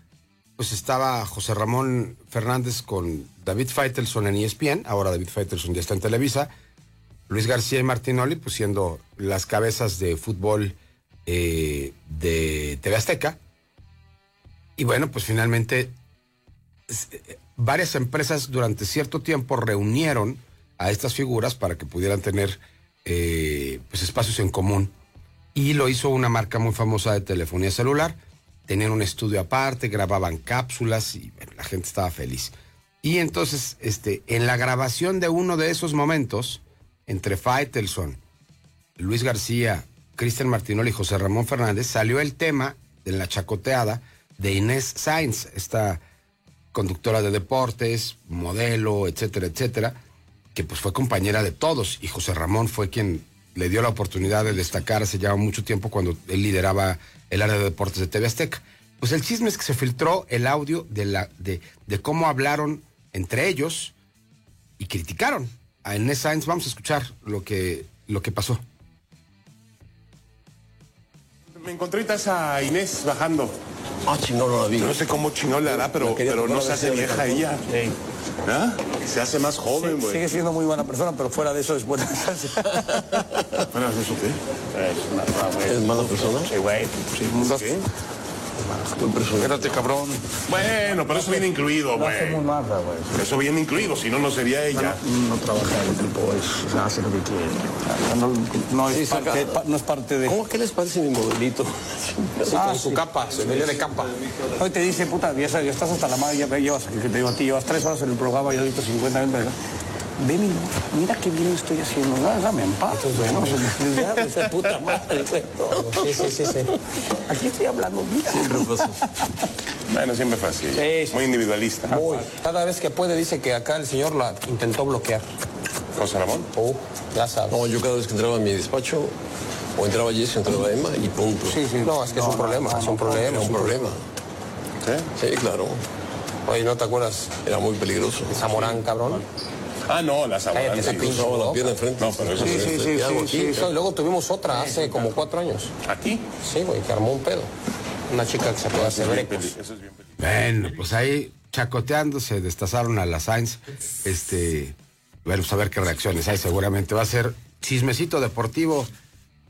pues estaba José Ramón Fernández con David Feitelson en ESPN. Ahora David Feitelson ya está en Televisa. Luis García y Martinoli, pues siendo las cabezas de fútbol eh, de TV Azteca. Y bueno, pues finalmente eh, varias empresas durante cierto tiempo reunieron a estas figuras para que pudieran tener eh, pues espacios en común. Y lo hizo una marca muy famosa de telefonía celular. Tenían un estudio aparte, grababan cápsulas y la gente estaba feliz. Y entonces, este, en la grabación de uno de esos momentos, entre Faitelson, Luis García, Cristian Martinoli y José Ramón Fernández, salió el tema de la chacoteada de Inés Sainz, esta conductora de deportes, modelo, etcétera, etcétera, que pues fue compañera de todos y José Ramón fue quien le dio la oportunidad de destacar hace ya mucho tiempo cuando él lideraba el área de deportes de TV Azteca. Pues el chisme es que se filtró el audio de, la, de, de cómo hablaron entre ellos y criticaron a Inés Sainz. Vamos a escuchar lo que, lo que pasó. Me encontré ahorita a Inés bajando. Ah, chingón, no la vi. No sé cómo chingón le hará, pero, pero no se hace vieja ella. ¿Ah? Se hace más joven, güey. Sigue siendo muy buena persona, pero fuera de eso es buena. *laughs* ¿Fuera de eso qué? Es una ¿Es mala persona? Sí, güey. Sí, ¿Qué? Espérate, cabrón. Bueno, pero eso viene incluido, No güey. hacemos nada, güey. Eso viene incluido, si no, no sería ella. No, no trabaja el tipo, es, hace lo que quiere. No, no es, parte, pa- no es parte de... ¿Cómo que les parece mi modelito? Ah, con su sí. capa, se venía de capa. Hoy te dice, puta, ya, estás hasta la madre, ya llevas, que te digo a ti, llevas tres horas en el programa, yo ahorita 50 minutos. Ve mi mira qué bien estoy haciendo, ¿no? dame en paz, güey, ¿no? Ya, pues, de puta madre, güey. Sí, sí, sí, sí. Aquí estoy hablando, mira. Siempre pasa. Bueno, siempre fue así. Sí, sí. Muy individualista. Muy. Cada vez que puede dice que acá el señor la intentó bloquear. José Ramón. Oh, ya sabes. No, yo cada vez que entraba a mi despacho, o entraba Jess, o entraba Emma y punto. Sí, sí. No, es que es un problema, es un problema. Era un problema. ¿Sí? Sí, claro. Oye, ¿no te acuerdas? Era muy peligroso. Zamorán, cabrón. Ah, no, la Cállate, Zamorán. esa sí. pinche Usaba la pierna enfrente. No, pero eso Sí, es sí, sí, ¿Qué hago sí, sí. Luego tuvimos otra hace como cuatro años. ¿Aquí? Sí, güey, que armó un pedo. Una chica que se puede hacer brecos. Eso es bien peligroso. Bueno, pues ahí chacoteándose, destazaron a la Sainz. Este, pues a ver qué reacciones hay. Seguramente va a ser chismecito deportivo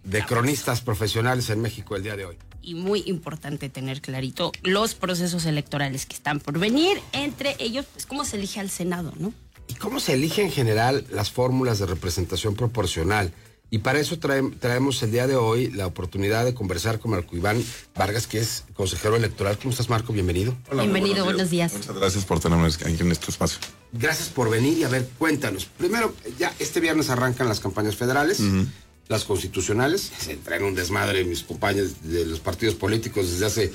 de cronistas profesionales en México el día de hoy. y muy importante tener clarito los procesos electorales que están por venir, entre ellos, pues cómo se elige al Senado, ¿no? ¿Y cómo se elige en general las fórmulas de representación proporcional? Y para eso trae- traemos el día de hoy la oportunidad de conversar con Marco Iván Vargas, que es consejero electoral. ¿Cómo estás, Marco? Bienvenido. Bienvenido, buenos días. Muchas gracias por tenerme aquí en este espacio. Gracias por venir y a ver, cuéntanos. Primero, ya este viernes arrancan las campañas federales, las constitucionales. Se traen un desmadre mis compañeros de los partidos políticos desde hace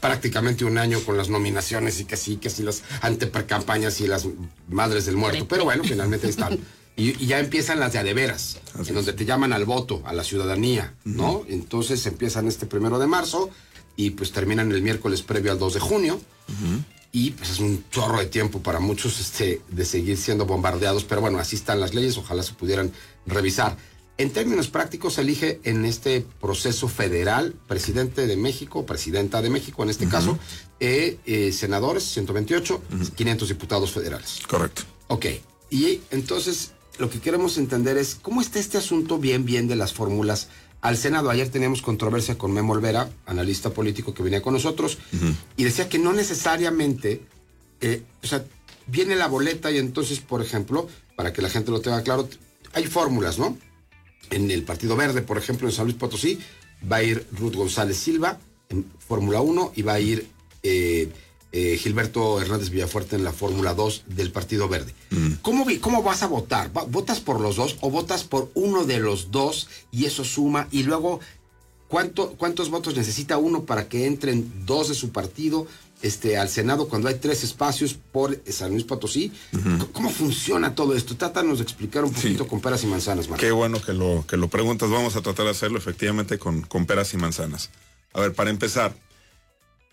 prácticamente un año con las nominaciones y que sí, que sí, las anteprecampañas y las madres del muerto. Pero bueno, finalmente ahí están. *laughs* Y, y ya empiezan las de a de veras, en donde te llaman al voto, a la ciudadanía, ¿no? Entonces empiezan este primero de marzo y pues terminan el miércoles previo al 2 de junio y pues es un chorro de tiempo para muchos este, de seguir siendo bombardeados, pero bueno, así están las leyes, ojalá se pudieran revisar. En términos prácticos, se elige en este proceso federal presidente de México, presidenta de México en este caso, eh, eh, senadores, 128, 500 diputados federales. Correcto. Ok, y entonces lo que queremos entender es cómo está este asunto bien, bien de las fórmulas al Senado. Ayer teníamos controversia con Memo Olvera, analista político que venía con nosotros, y decía que no necesariamente, eh, o sea, viene la boleta y entonces, por ejemplo, para que la gente lo tenga claro, hay fórmulas, ¿no? En el Partido Verde, por ejemplo, en San Luis Potosí, va a ir Ruth González Silva en Fórmula 1 y va a ir eh, eh, Gilberto Hernández Villafuerte en la Fórmula 2 del Partido Verde. ¿Cómo, vi- ¿Cómo vas a votar? ¿Votas por los dos o votas por uno de los dos y eso suma? Y luego, ¿cuánto, ¿cuántos votos necesita uno para que entren dos de su partido este, al Senado cuando hay tres espacios por San Luis Potosí? ¿Cómo funciona todo esto? Trátanos de explicar un poquito con peras y manzanas, Marco. Qué bueno que lo, que lo preguntas. Vamos a tratar de hacerlo efectivamente con, con peras y manzanas. A ver, para empezar,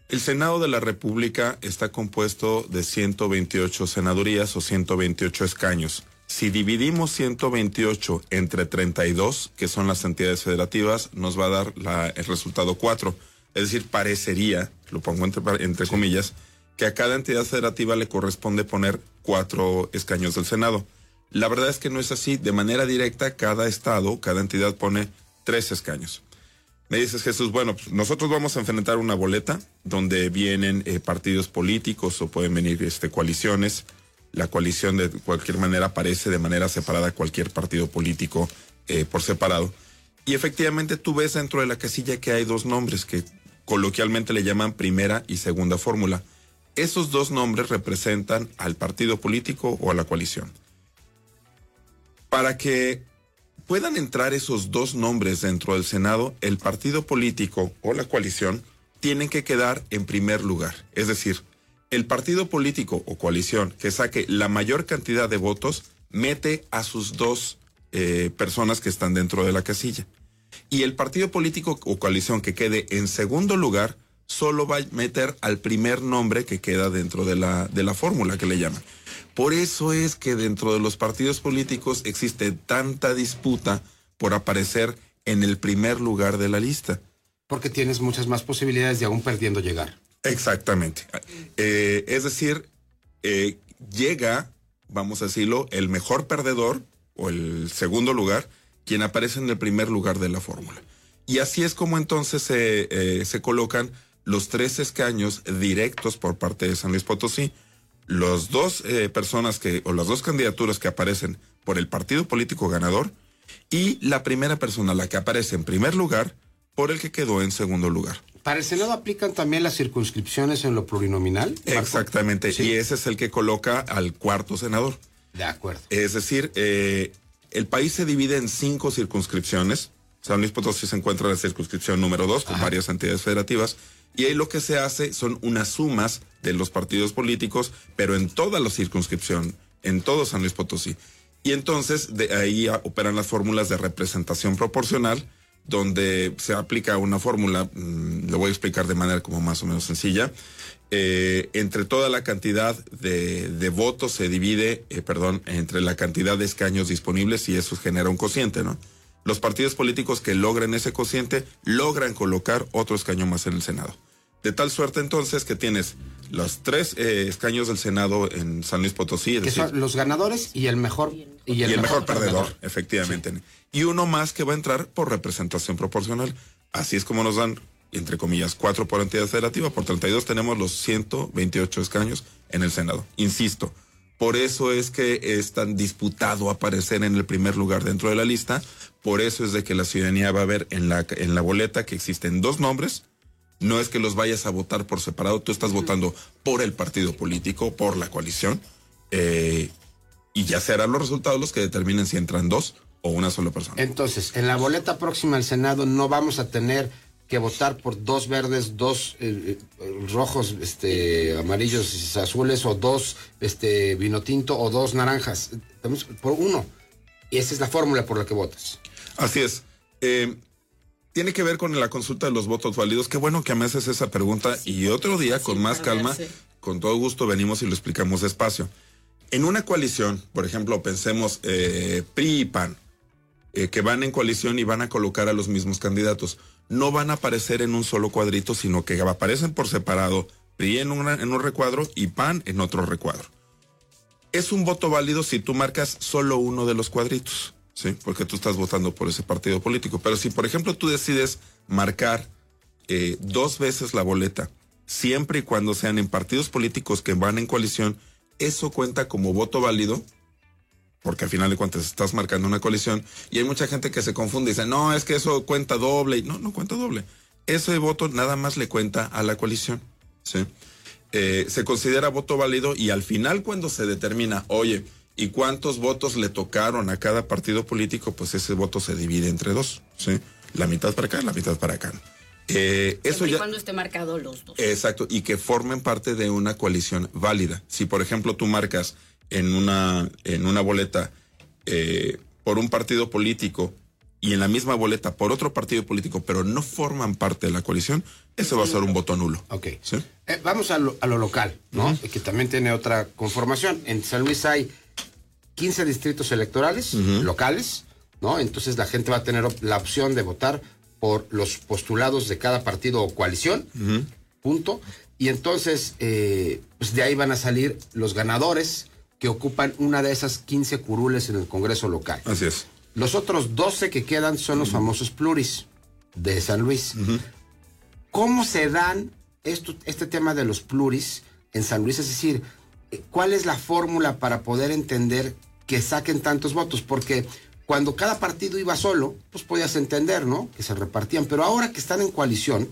el Senado de la República está compuesto de 128 senadurías o 128 escaños. Si dividimos 128 entre 32, que son las entidades federativas, nos va a dar la- el resultado 4. Es decir, parecería, lo pongo entre, entre comillas, que a cada entidad federativa le corresponde poner cuatro escaños del Senado. La verdad es que no es así. De manera directa, cada estado, cada entidad pone tres escaños. Me dices, Jesús, bueno, pues nosotros vamos a enfrentar una boleta donde vienen eh, partidos políticos o pueden venir este, coaliciones. La coalición de cualquier manera aparece de manera separada a cualquier partido político eh, por separado. Y efectivamente tú ves dentro de la casilla que hay dos nombres que coloquialmente le llaman primera y segunda fórmula. Esos dos nombres representan al partido político o a la coalición. Para que puedan entrar esos dos nombres dentro del Senado, el partido político o la coalición tienen que quedar en primer lugar. Es decir, el partido político o coalición que saque la mayor cantidad de votos mete a sus dos eh, personas que están dentro de la casilla. Y el partido político o coalición que quede en segundo lugar solo va a meter al primer nombre que queda dentro de la, de la fórmula que le llaman. Por eso es que dentro de los partidos políticos existe tanta disputa por aparecer en el primer lugar de la lista. Porque tienes muchas más posibilidades de aún perdiendo llegar. Exactamente. Eh, es decir, eh, llega, vamos a decirlo, el mejor perdedor o el segundo lugar, quien aparece en el primer lugar de la fórmula. Y así es como entonces se, eh, se colocan los tres escaños directos por parte de San Luis Potosí. Los dos eh, personas que, o las dos candidaturas que aparecen por el partido político ganador y la primera persona, la que aparece en primer lugar, por el que quedó en segundo lugar. ¿Para el Senado aplican también las circunscripciones en lo plurinominal? Exactamente, y ese es el que coloca al cuarto senador. De acuerdo. Es decir, eh, el país se divide en cinco circunscripciones. San Luis Potosí se encuentra en la circunscripción número dos, con varias entidades federativas. Y ahí lo que se hace son unas sumas de los partidos políticos, pero en toda la circunscripción, en todo San Luis Potosí. Y entonces de ahí operan las fórmulas de representación proporcional, donde se aplica una fórmula, mm, lo voy a explicar de manera como más o menos sencilla. Eh, entre toda la cantidad de, votos se divide, eh, perdón, entre la cantidad de escaños disponibles y eso genera un cociente, ¿no? Los partidos políticos que logren ese cociente logran colocar otro escaño más en el Senado. De tal suerte entonces que tienes los tres eh, escaños del Senado en San Luis Potosí. Es Que decir, son los ganadores y el mejor y el, mejor, perdedor, efectivamente. Y uno más que va a entrar por representación proporcional. Así es como nos dan, entre comillas, cuatro por entidad federativa. Por 32 tenemos los 128 escaños en el Senado. Insisto, por eso es que es tan disputado aparecer en el primer lugar dentro de la lista. Por eso es de que la ciudadanía va a ver en la, en la boleta que existen dos nombres. No es que los vayas a votar por separado, tú estás votando por el partido político, por la coalición. eh, y ya serán los resultados los que determinen si entran dos o una sola persona. Entonces, en la boleta próxima al Senado no vamos a tener que votar por dos verdes, dos eh, eh, rojos, este, amarillos y azules, o dos este, vino tinto, o dos naranjas. Por uno. Y esa es la fórmula por la que votas. Así es. Eh, tiene que ver con la consulta de los votos válidos. Qué bueno que me haces esa pregunta y otro día, con más calma, con todo gusto venimos y lo explicamos despacio. En una coalición, por ejemplo, pensemos eh, PRI y PAN, eh, que van en coalición y van a colocar a los mismos candidatos. No van a aparecer en un solo cuadrito, sino que aparecen por separado, PRI en, una- en un recuadro y PAN en otro recuadro. Es un voto válido si tú marcas solo uno de los cuadritos, ¿sí? Porque tú estás votando por ese partido político. Pero si, por ejemplo, tú decides marcar eh, dos veces la boleta, siempre y cuando sean en partidos políticos que van en coalición, eso cuenta como voto válido, porque al final de cuentas estás marcando una coalición, y hay mucha gente que se confunde y dice, no, es que eso cuenta doble, no, no cuenta doble. Ese voto nada más le cuenta a la coalición, ¿sí? Eh, se considera voto válido y al final cuando se determina, oye, ¿y cuántos votos le tocaron a cada partido político? Pues ese voto se divide entre dos, ¿sí? La mitad para acá, la mitad para acá. Eh, eso ya... cuando esté marcado los dos. Exacto, y que formen parte de una coalición válida. Si, por ejemplo, tú marcas en una, en una boleta eh, por un partido político y en la misma boleta por otro partido político, pero no forman parte de la coalición, ese va a ser un voto nulo. Ok. ¿Sí? Eh, vamos a lo, a lo local, ¿no? Que también tiene otra conformación. En San Luis hay 15 distritos electorales locales, ¿no? Entonces la gente va a tener la opción de votar por los postulados de cada partido o coalición, punto. Y entonces, eh, pues de ahí van a salir los ganadores que ocupan una de esas 15 curules en el Congreso local. Así es. Los otros 12 que quedan son los famosos pluris de San Luis. ¿Cómo se dan esto, este tema de los pluris en San Luis? Es decir, ¿cuál es la fórmula para poder entender que saquen tantos votos? Porque Cuando cada partido iba solo, pues podías entender, ¿no? Que se repartían. Pero ahora que están en coalición,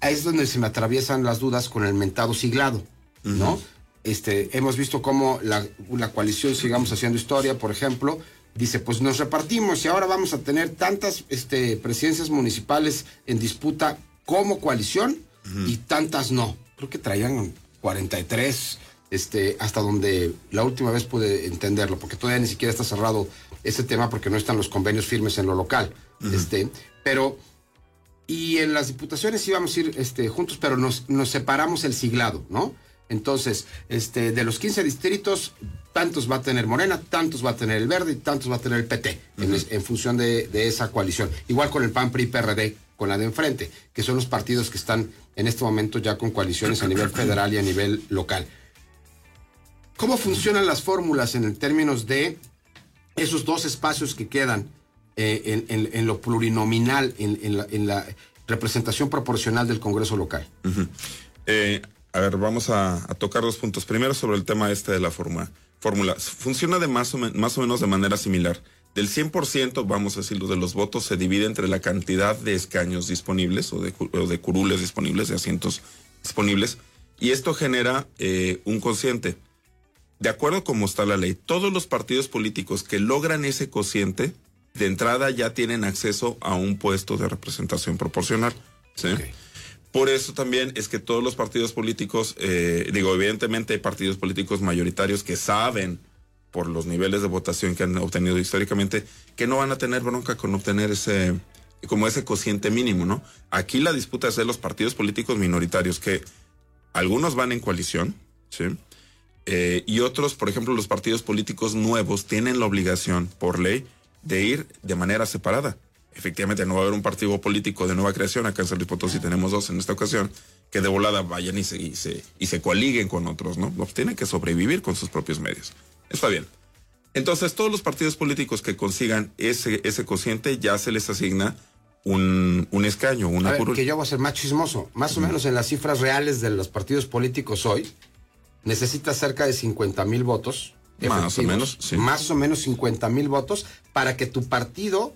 ahí es donde se me atraviesan las dudas con el mentado siglado, ¿no? Este, hemos visto cómo la, la coalición Sigamos Haciendo Historia, por ejemplo, dice, pues nos repartimos y ahora vamos a tener tantas este, presidencias municipales en disputa como coalición y tantas no. Creo que traían 43, este, hasta donde la última vez pude entenderlo, porque todavía ni siquiera está cerrado ese tema porque no están los convenios firmes en lo local. Este, pero, y en las diputaciones íbamos a ir este, juntos, pero nos, nos separamos el siglado, ¿no? Entonces, este, de los 15 distritos, tantos va a tener Morena, tantos va a tener el Verde y tantos va a tener el PT, en, función de, de esa coalición. Igual con el PAN, PRI, PRD, con la de enfrente, que son los partidos que están en este momento ya con coaliciones a nivel federal y a nivel local. ¿Cómo funcionan las fórmulas en términos de esos dos espacios que quedan eh, en, en- lo plurinominal, en, la, en la representación proporcional del Congreso local? Eh, a ver, vamos a, tocar dos puntos. Primero sobre el tema este de la fórmula. Fórmula. Funciona de más o, menos de manera similar. Del 100%, vamos a decirlo, de los votos se divide entre la cantidad de escaños disponibles o de, curules disponibles, de asientos disponibles, y esto genera eh, un cociente. De acuerdo a cómo está la ley, todos los partidos políticos que logran ese cociente, de entrada ya tienen acceso a un puesto de representación proporcional. ¿sí? Por eso también es que todos los partidos políticos, eh, digo, evidentemente hay partidos políticos mayoritarios que saben por los niveles de votación que han obtenido históricamente, que no van a tener bronca con obtener ese, como ese cociente mínimo, ¿no? Aquí la disputa es de los partidos políticos minoritarios, que algunos van en coalición, ¿sí? Eh, y otros, por ejemplo, los partidos políticos nuevos tienen la obligación, por ley, de ir de manera separada. Efectivamente, no va a haber un partido político de nueva creación. Acá en San Luis Potosí tenemos dos en esta ocasión, que de volada vayan y se, y se, y se coaliguen con otros, ¿no? Pues tienen que sobrevivir con sus propios medios. Está bien. Entonces, todos los partidos políticos que consigan ese, ese cociente ya se les asigna un, un escaño, A una ver, curul. que yo voy a ser más chismoso. Más o menos en las cifras reales de los partidos políticos hoy, necesitas cerca de 50 mil votos. Más o menos, sí. Más o menos 50 mil votos para que tu partido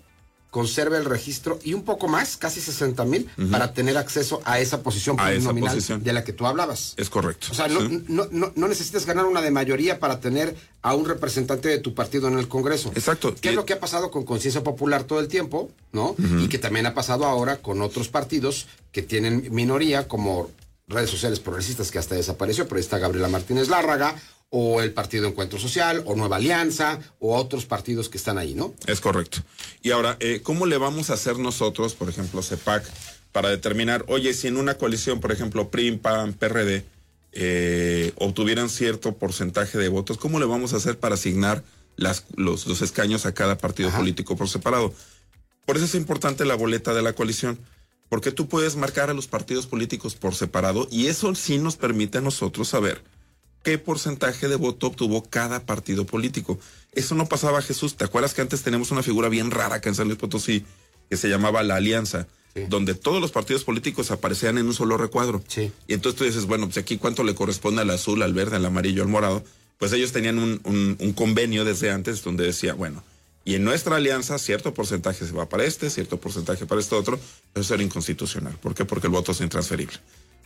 conserve el registro y un poco más, casi 60 mil, para tener acceso a esa posición A esa plurinominal posición. de la que tú hablabas. Es correcto. O sea, no, ¿sí? no, no, no necesitas ganar una de mayoría para tener a un representante de tu partido en el Congreso. Exacto. ¿Qué es lo que ha pasado con Conciencia Popular todo el tiempo, no? Y que también ha pasado ahora con otros partidos que tienen minoría, como redes sociales progresistas, que hasta desapareció, pero ahí está Gabriela Martínez Lárraga, o el Partido Encuentro Social, o Nueva Alianza, o otros partidos que están ahí, ¿no? Es correcto. Y ahora, eh, ¿cómo le vamos a hacer nosotros, por ejemplo, CEPAC, para determinar, oye, si en una coalición, por ejemplo, PRIM, PAN, PRD, eh, obtuvieran cierto porcentaje de votos, ¿cómo le vamos a hacer para asignar las, los, los escaños a cada partido político por separado? Por eso es importante la boleta de la coalición, porque tú puedes marcar a los partidos políticos por separado y eso sí nos permite a nosotros saber qué porcentaje de voto obtuvo cada partido político. Eso no pasaba, Jesús. ¿Te acuerdas que antes teníamos una figura bien rara acá en San Luis Potosí que se llamaba la Alianza? donde todos los partidos políticos aparecían en un solo recuadro. Y entonces tú dices, bueno, pues aquí cuánto le corresponde al azul, al verde, al amarillo, al morado. Pues ellos tenían un, un- un convenio desde antes donde decía, bueno, y en nuestra alianza cierto porcentaje se va para este, cierto porcentaje para este otro. Eso era inconstitucional. ¿Por qué? Porque el voto es intransferible.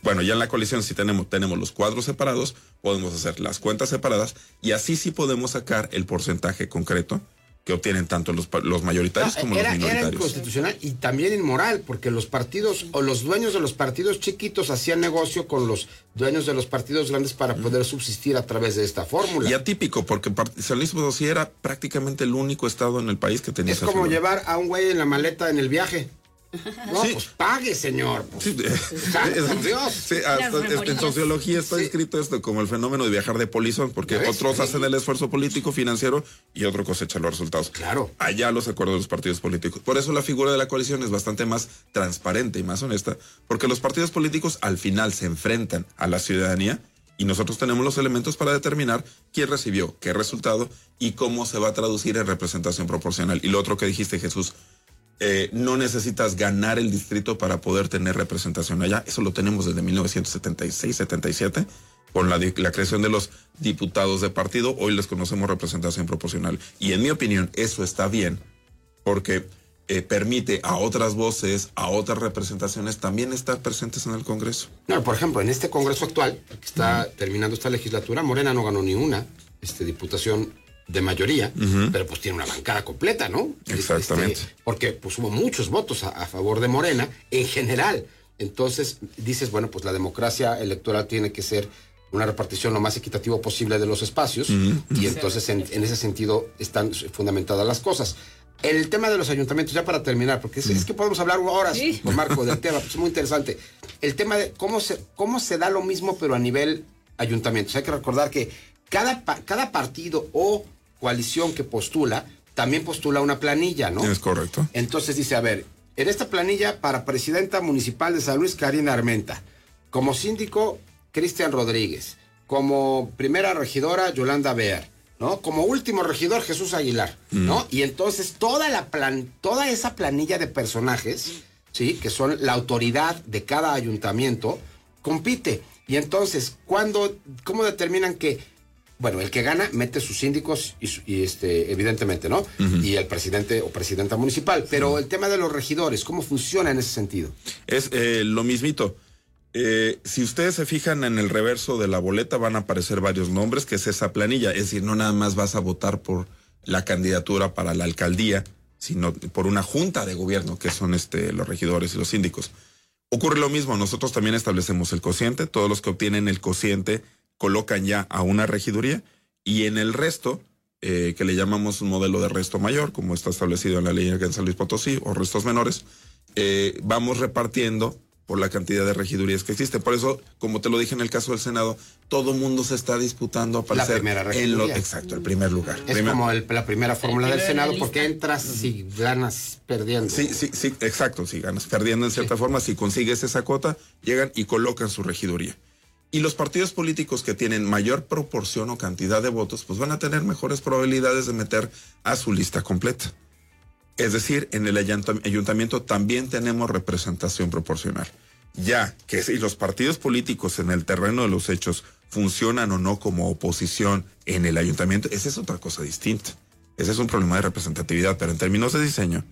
Bueno, ya en la coalición si tenemos, tenemos los cuadros separados, podemos hacer las cuentas separadas y así sí podemos sacar el porcentaje concreto que obtienen tanto los, los mayoritarios como era, los era minoritarios. inconstitucional y también inmoral, porque los partidos o los dueños de los partidos chiquitos hacían negocio con los dueños de los partidos grandes para poder subsistir a través de esta fórmula. Y atípico, porque San Luis Potosí era prácticamente el único estado en el país que tenía Es esa como figura. llevar a un güey en la maleta en el viaje. No, pues pague, señor. Pues, *laughs* santo Dios. Sí, hasta- en sociología está escrito esto como el fenómeno de viajar de polizón, porque otros Sí. hacen el esfuerzo político, financiero y otro cosecha los resultados. Claro. Allá los acuerdos de los partidos políticos. Por eso la figura de la coalición es bastante más transparente y más honesta, porque los partidos políticos al final se enfrentan a la ciudadanía y nosotros tenemos los elementos para determinar quién recibió qué resultado y cómo se va a traducir en representación proporcional. Y lo otro que dijiste, Jesús, eh, no necesitas ganar el distrito para poder tener representación allá. Eso lo tenemos desde 1976-77 con la, creación de los diputados de partido. Hoy les conocemos representación proporcional. Y en mi opinión, eso está bien porque eh, permite a otras voces, a otras representaciones también estar presentes en el Congreso. Por ejemplo, en este Congreso actual, que está terminando esta legislatura, Morena no ganó ni una este, diputación de mayoría, pero pues tiene una bancada completa, ¿no? Exactamente. Este, porque pues hubo muchos votos a, a favor de Morena en general. Entonces dices, bueno, pues la democracia electoral tiene que ser una repartición lo más equitativo posible de los espacios y entonces en, en ese sentido están fundamentadas las cosas. El tema de los ayuntamientos, ya para terminar, porque es, es que podemos hablar horas con Marco del tema, pues es muy interesante. El tema de cómo se, cómo se da lo mismo, pero a nivel ayuntamientos. Hay que recordar que cada, cada partido o coalición que postula, también postula una planilla, ¿no? Es correcto. Entonces dice, a ver, en esta planilla para presidenta municipal de San Luis, Karina Armenta. Como síndico, Cristian Rodríguez. Como primera regidora, Yolanda Bear. ¿no? Como último regidor, Jesús Aguilar, ¿no? Y entonces toda la plan, toda esa planilla de personajes, ¿sí? Que son la autoridad de cada ayuntamiento, compite. Y entonces, ¿cuándo, cómo determinan que, bueno, el que gana mete sus síndicos y, este, evidentemente, ¿no? Y el presidente o presidenta municipal. Pero el tema de los regidores, ¿cómo funciona en ese sentido? Es eh, lo mismito. Eh, si ustedes se fijan en el reverso de la boleta van a aparecer varios nombres, que es esa planilla. Es decir, no nada más vas a votar por la candidatura para la alcaldía, sino por una junta de gobierno, que son este, los regidores y los síndicos. Ocurre lo mismo, nosotros también establecemos el cociente, todos los que obtienen el cociente colocan ya a una regiduría y en el resto, eh, que le llamamos un modelo de resto mayor, como está establecido en la ley de San Luis Potosí, o restos menores, eh, vamos repartiendo por la cantidad de regidurías que existe. Por eso, como te lo dije en el caso del Senado, todo mundo se está disputando aparecer primera en lo regiduría. exacto, el primer lugar. Es Primer- como el- la primera fórmula del la Senado, porque entras y ganas perdiendo. Sí, sí, sí, exacto. Si ganas perdiendo en cierta forma, si consigues esa cuota, llegan y colocan su regiduría. Y los partidos políticos que tienen mayor proporción o cantidad de votos, pues van a tener mejores probabilidades de meter a su lista completa. Es decir, en el ayuntam- ayuntamiento también tenemos representación proporcional. Ya que si los partidos políticos en el terreno de los hechos funcionan o no como oposición en el ayuntamiento, esa es otra cosa distinta. Ese es un problema de representatividad, pero en términos de diseño,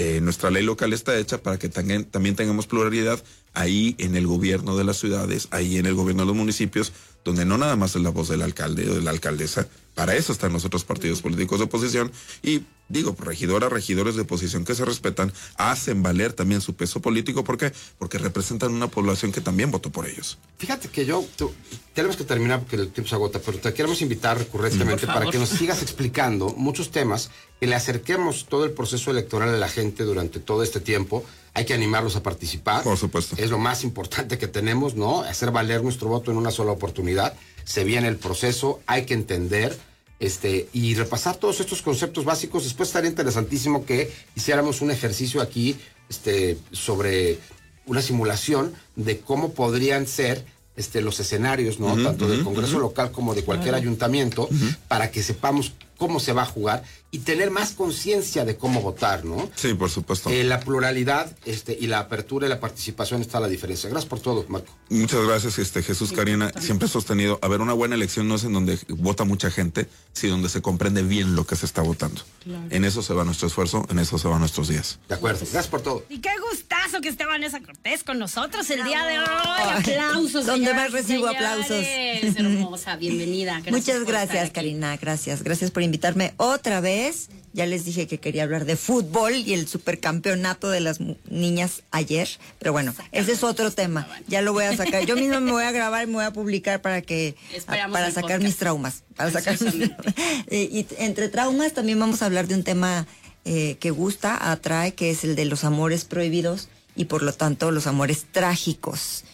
eh, nuestra ley local está hecha para que también tengamos pluralidad ahí en el gobierno de las ciudades, ahí en el gobierno de los municipios, donde no nada más es la voz del alcalde o de la alcaldesa, para eso están los otros partidos políticos de oposición y digo, regidoras, regidores de oposición que se respetan, hacen valer también su peso político, ¿por qué? Porque representan una población que también votó por ellos. Fíjate que yo, tú- tenemos que terminar porque el tiempo se agota, pero te queremos invitar recurrentemente para que nos sigas explicando muchos temas, que le acerquemos todo el proceso electoral a la gente durante todo este tiempo. Hay que animarlos a participar. Por supuesto. Es lo más importante que tenemos, ¿no? Hacer valer nuestro voto en una sola oportunidad. Se viene el proceso, hay que entender. Este, y repasar todos estos conceptos básicos. Después estaría interesantísimo que hiciéramos un ejercicio aquí este, sobre una simulación de cómo podrían ser este, los escenarios, ¿no? Tanto del Congreso local como de cualquier ayuntamiento, para que sepamos cómo se va a jugar y tener más conciencia de cómo votar, ¿no? Sí, por supuesto. Eh, la pluralidad este, y la apertura y la participación está la diferencia. Gracias por todo, Marco. Muchas gracias, este Jesús Karina. Siempre he sostenido, a ver, una buena elección no es en donde vota mucha gente, sino donde se comprende bien lo que se está votando. Claro. En eso se va nuestro esfuerzo, en eso se van nuestros días. De acuerdo. Gracias por todo. Y qué gustazo que esté Vanessa Cortés con nosotros el día de hoy. Aplausos. ¿Dónde señoras más recibo señores. aplausos? Hermosa, bienvenida. Gracias Muchas gracias. Karina. Gracias. Gracias por invitarme otra vez. Ya les dije que quería hablar de fútbol y el supercampeonato de las niñas ayer. Pero bueno, ese es otro tema. Ya lo voy a sacar. Yo misma me voy a grabar y me voy a publicar para que Esperamos para sacar podcast. mis traumas. Para sacar mis- *laughs* Eh, y entre traumas también vamos a hablar de un tema eh, que gusta, atrae, que es el de los amores prohibidos y por lo tanto los amores trágicos.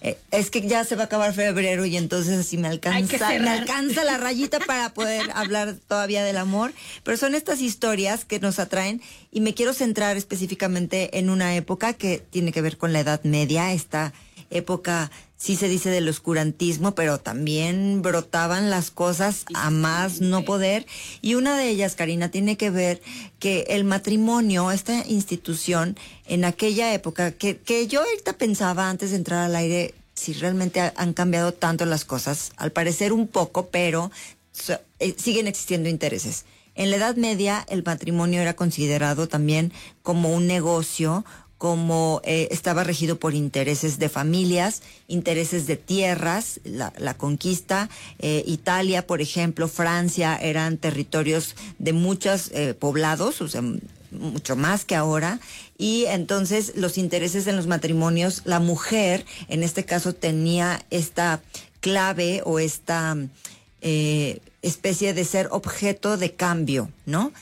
Eh, es que ya se va a acabar febrero y entonces así me alcanza, me alcanza la rayita para poder *laughs* hablar todavía del amor. Pero son estas historias que nos atraen y me quiero centrar específicamente en una época que tiene que ver con la Edad Media, esta época sí se dice del oscurantismo, pero también brotaban las cosas a más no poder. Y una de ellas, Karina, tiene que ver que el matrimonio, esta institución, en aquella época, que, que yo ahorita pensaba antes de entrar al aire, si realmente ha- han cambiado tanto las cosas, al parecer un poco, pero so- eh, siguen existiendo intereses. En la Edad Media el matrimonio era considerado también como un negocio, como eh, estaba regido por intereses de familias, intereses de tierras, la, conquista. Eh, Italia, por ejemplo, Francia eran territorios de muchos eh, poblados, o sea, mucho más que ahora. Y entonces los intereses en los matrimonios, la mujer, en este caso, tenía esta clave o esta especie de ser objeto de cambio, ¿no?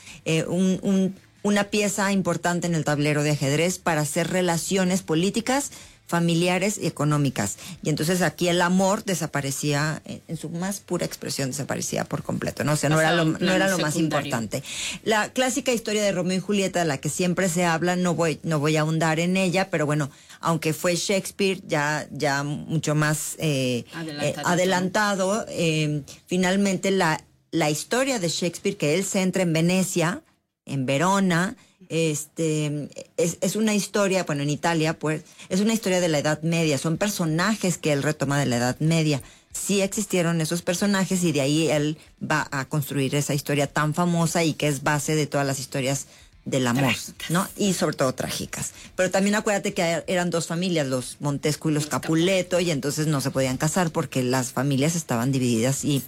Un- una pieza importante en el tablero de ajedrez para hacer relaciones políticas, familiares y económicas. Y entonces aquí el amor desaparecía, en, en su más pura expresión, desaparecía por completo, ¿no? O sea, no era lo, no era lo más importante. La clásica historia de Romeo y Julieta, de la que siempre se habla, no voy, no voy a ahondar en ella, pero bueno, aunque fue Shakespeare ya, ya mucho más eh, eh, adelantado, eh, finalmente la, la historia de Shakespeare, que él se entra en Venecia, en Verona, este es, es una historia, bueno, en Italia, pues, es una historia de la Edad Media, son personajes que él retoma de la Edad Media. Sí existieron esos personajes y de ahí él va a construir esa historia tan famosa y que es base de todas las historias del amor, ¿no? Y sobre todo trágicas. Pero también acuérdate que eran dos familias, los Montesco y los Capuleto, y entonces no se podían casar porque las familias estaban divididas y,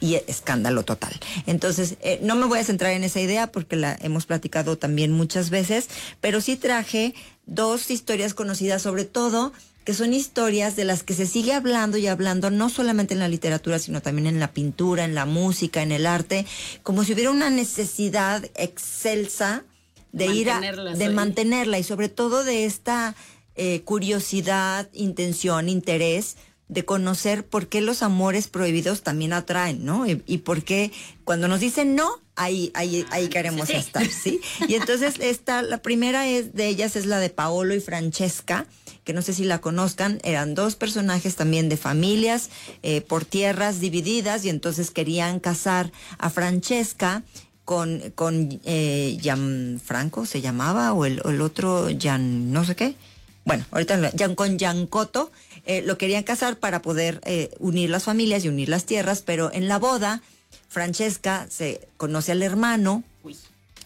y escándalo total. Entonces, eh, no me voy a centrar en esa idea porque la hemos platicado también muchas veces, pero sí traje dos historias conocidas, sobre todo que son historias de las que se sigue hablando y hablando, no solamente en la literatura, sino también en la pintura, en la música, en el arte, como si hubiera una necesidad excelsa de ir a, de mantenerla y sobre todo de esta eh, curiosidad, intención, interés de conocer por qué los amores prohibidos también atraen, ¿no? Y, y por qué cuando nos dicen no, ahí, ahí, ahí queremos sí. estar, ¿sí? Y entonces esta, la primera es de ellas es la de Paolo y Francesca, que no sé si la conozcan, eran dos personajes también de familias eh, por tierras divididas y entonces querían casar a Francesca con, con eh, Gianfranco, se llamaba, o el, o el otro Gian, no sé qué. Bueno, ahorita Gian, con Giancotto eh, lo querían casar para poder eh, unir las familias y unir las tierras, pero en la boda, Francesca se conoce al hermano,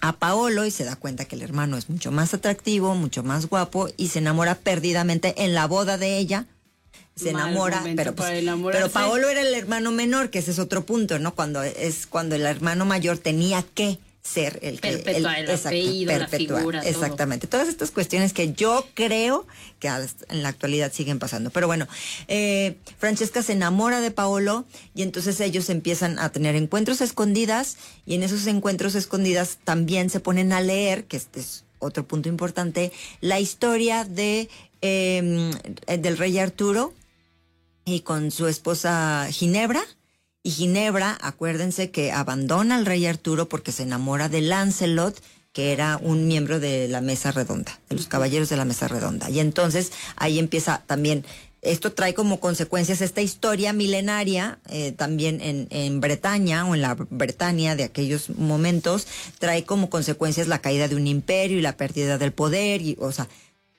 a Paolo, y se da cuenta que el hermano es mucho más atractivo, mucho más guapo, y se enamora perdidamente en la boda de ella. Se Mal enamora, pero, pues, pero Paolo era el hermano menor, que ese es otro punto, ¿no? Cuando es cuando el hermano mayor tenía que ser el que Perpetuar el apellido, la figura, todo. exactamente todas estas cuestiones que yo creo que en la actualidad siguen pasando pero bueno eh, Francesca se enamora de Paolo y entonces ellos empiezan a tener encuentros escondidas y en esos encuentros escondidas también se ponen a leer que este es otro punto importante la historia de eh, del rey Arturo y con su esposa Ginebra. Y Ginebra, acuérdense que abandona al rey Arturo porque se enamora de Lancelot, que era un miembro de la mesa redonda, de los caballeros de la mesa redonda. Y entonces ahí empieza también, esto trae como consecuencias esta historia milenaria, eh, también en, en Bretaña o en la Bretaña de aquellos momentos, trae como consecuencias la caída de un imperio y la pérdida del poder, y, o sea,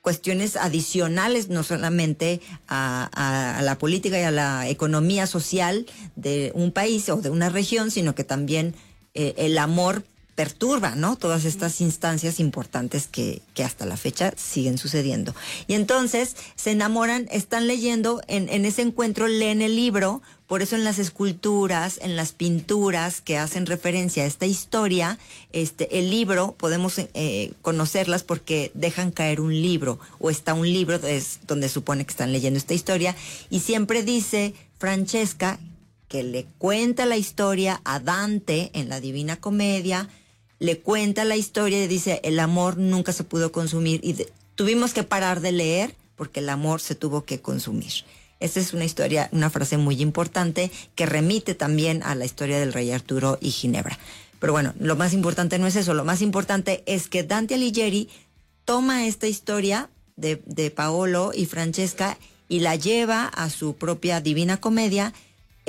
cuestiones adicionales, no solamente a, a- la política y a la economía social de un país o de una región, sino que también eh, el amor perturba, ¿no? Todas estas instancias importantes que, que hasta la fecha siguen sucediendo. Y entonces se enamoran, están leyendo, en, en ese encuentro leen el libro, por eso en las esculturas, en las pinturas que hacen referencia a esta historia, este, el libro podemos eh, conocerlas porque dejan caer un libro o está un libro es donde supone que están leyendo esta historia y siempre dice Francesca que le cuenta la historia a Dante en la Divina Comedia, le cuenta la historia y dice el amor nunca se pudo consumir y tuvimos que parar de leer porque el amor se tuvo que consumir. Esta es una historia, una frase muy importante que remite también a la historia del rey Arturo y Ginebra. Pero bueno, lo más importante no es eso, lo más importante es que Dante Alighieri toma esta historia de, de Paolo y Francesca y la lleva a su propia Divina Comedia.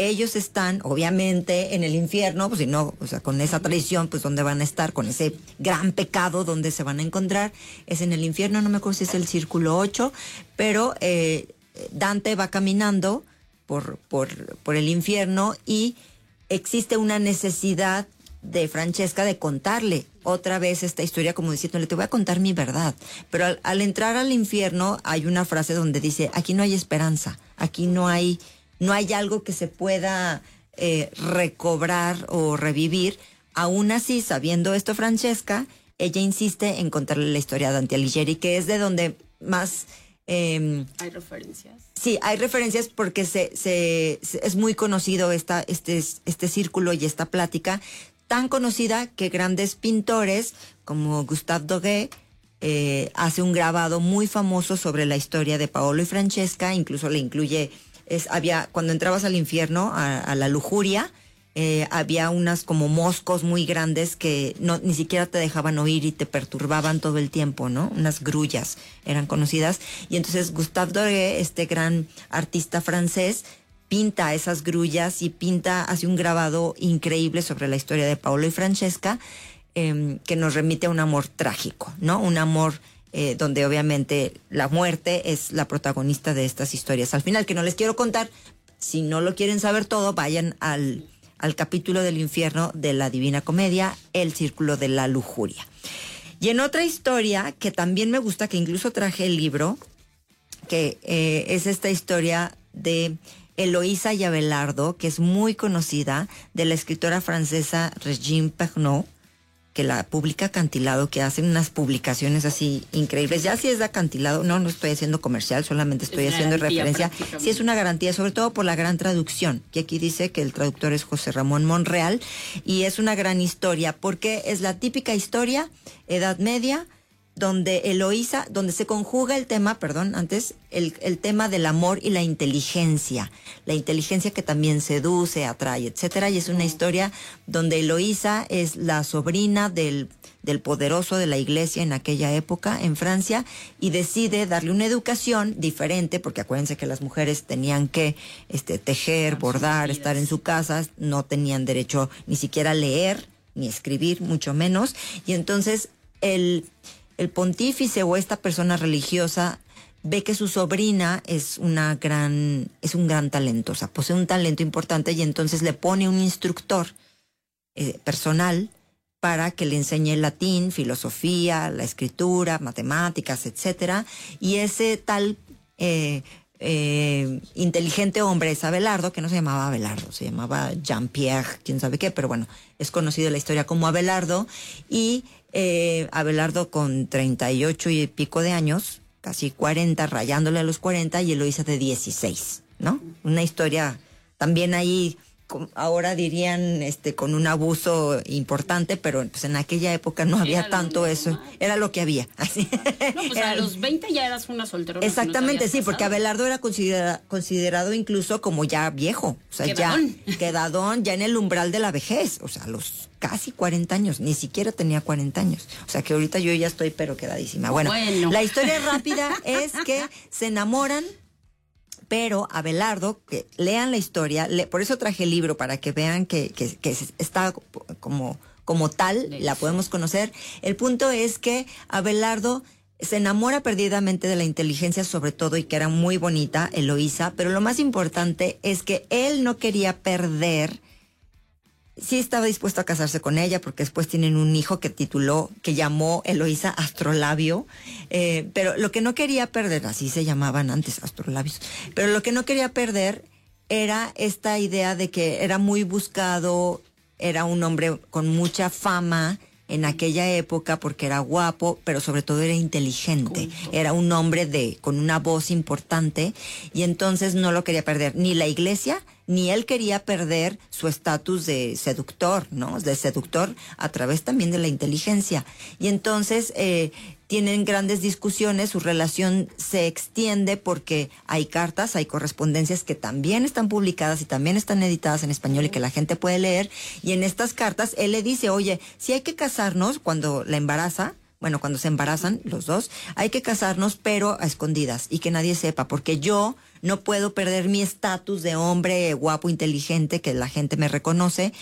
Ellos están, obviamente, en el infierno, pues si no, o sea, con esa tradición, pues ¿dónde van a estar? Con ese gran pecado, ¿dónde se van a encontrar? Es en el infierno, no me acuerdo si es el círculo 8, pero eh, Dante va caminando por, por, por el infierno y existe una necesidad de Francesca de contarle otra vez esta historia como diciéndole, te voy a contar mi verdad. Pero al, al entrar al infierno hay una frase donde dice, aquí no hay esperanza, aquí no hay, no hay algo que se pueda eh, recobrar o revivir. Aún así, sabiendo esto Francesca, ella insiste en contarle la historia de Dante Alighieri, que es de donde más... em, Hay referencias. Sí, hay referencias porque se, se, se- es muy conocido esta, este, este círculo y esta plática, tan conocida que grandes pintores como Gustave Doguet eh, hace un grabado muy famoso sobre la historia de Paolo y Francesca, incluso le incluye, es, había, cuando entrabas al infierno, a, la lujuria, eh, había unas como moscos muy grandes que no, ni siquiera te dejaban oír y te perturbaban todo el tiempo, ¿no? Unas grullas eran conocidas. Y entonces Gustave Doré, este gran artista francés, pinta esas grullas y pinta, hace un grabado increíble sobre la historia de Paolo y Francesca, em, que nos remite a un amor trágico, ¿no? Un amor eh, donde obviamente la muerte es la protagonista de estas historias. Al final, que no les quiero contar, si no lo quieren saber todo, vayan al, al capítulo del infierno de la Divina Comedia, El Círculo de la Lujuria. Y en otra historia que también me gusta, que incluso traje el libro, que eh, es esta historia de Eloísa y Abelardo, que es muy conocida, de la escritora francesa Regine Pernod, que la publica Acantilado, que hacen unas publicaciones así increíbles. Ya si es de Acantilado, no, no estoy haciendo comercial, solamente estoy Es haciendo referencia. Sí es una garantía, sobre todo por la gran traducción, que aquí dice que el traductor es José Ramón Monreal, y es una gran historia, porque es la típica historia, Edad Media, donde Eloísa, donde se conjuga el tema, perdón, antes, el, el tema del amor y la inteligencia. La inteligencia que también seduce, atrae, etcétera. Y es una historia donde Eloísa es la sobrina del, del poderoso de la iglesia en aquella época en Francia y decide darle una educación diferente, porque acuérdense que las mujeres tenían que este, tejer, bordar, estar en su casa, no tenían derecho ni siquiera a leer ni escribir, mucho menos. Y entonces el, el pontífice o esta persona religiosa ve que su sobrina es una gran, es un gran talento, o sea, posee un talento importante y entonces le pone un instructor eh, personal para que le enseñe latín, filosofía, la escritura, matemáticas, etcétera. Y ese tal eh, eh, inteligente hombre es Abelardo, que no se llamaba Abelardo, se llamaba Jean-Pierre, quién sabe qué, pero bueno, es conocido en la historia como Abelardo. Y eh, Abelardo con 38 y pico de años, casi 40, rayándole a los 40, y Eloísa de 16, ¿no? Una historia también ahí ahora dirían este con un abuso importante, pero pues en aquella época no había Era tanto eso, era lo que había. Así. No, pues a *laughs* los 20 ya eras una solterona. no Exactamente, sí, porque. Abelardo era considera- considerado incluso como ya viejo, o sea, Quedadón. ya *laughs* quedadón, ya en el umbral de la vejez, o sea, a los casi 40 años, ni siquiera tenía 40 años. O sea, que ahorita yo ya estoy pero quedadísima. Bueno, Bueno. la historia rápida es que se enamoran pero Abelardo, que lean la historia, le- por eso traje el libro, para que vean que, que- que está como, como tal, la podemos conocer. El punto es que Abelardo se enamora perdidamente de la inteligencia sobre todo y que era muy bonita, Eloísa, pero lo más importante es que él no quería perder sí estaba dispuesto a casarse con ella porque después tienen un hijo que tituló, que llamó Eloísa Astrolabio, eh, pero lo que no quería perder, así se llamaban antes Astrolabios, pero lo que no quería perder era esta idea de que era muy buscado, era un hombre con mucha fama en aquella época porque era guapo, pero sobre todo era inteligente, era un hombre de con una voz importante y entonces no lo quería perder. Ni la iglesia ni él quería perder su estatus de seductor, ¿no? De seductor a través también de la inteligencia. Y entonces eh, tienen grandes discusiones, su relación se extiende porque hay cartas, hay correspondencias que también están publicadas y también están editadas en español y que la gente puede leer. Y en estas cartas él le dice, oye, si hay que casarnos cuando la embaraza, bueno, cuando se embarazan los dos, hay que casarnos pero a escondidas y que nadie sepa, porque yo no puedo perder mi estatus de hombre guapo, inteligente, que la gente me reconoce,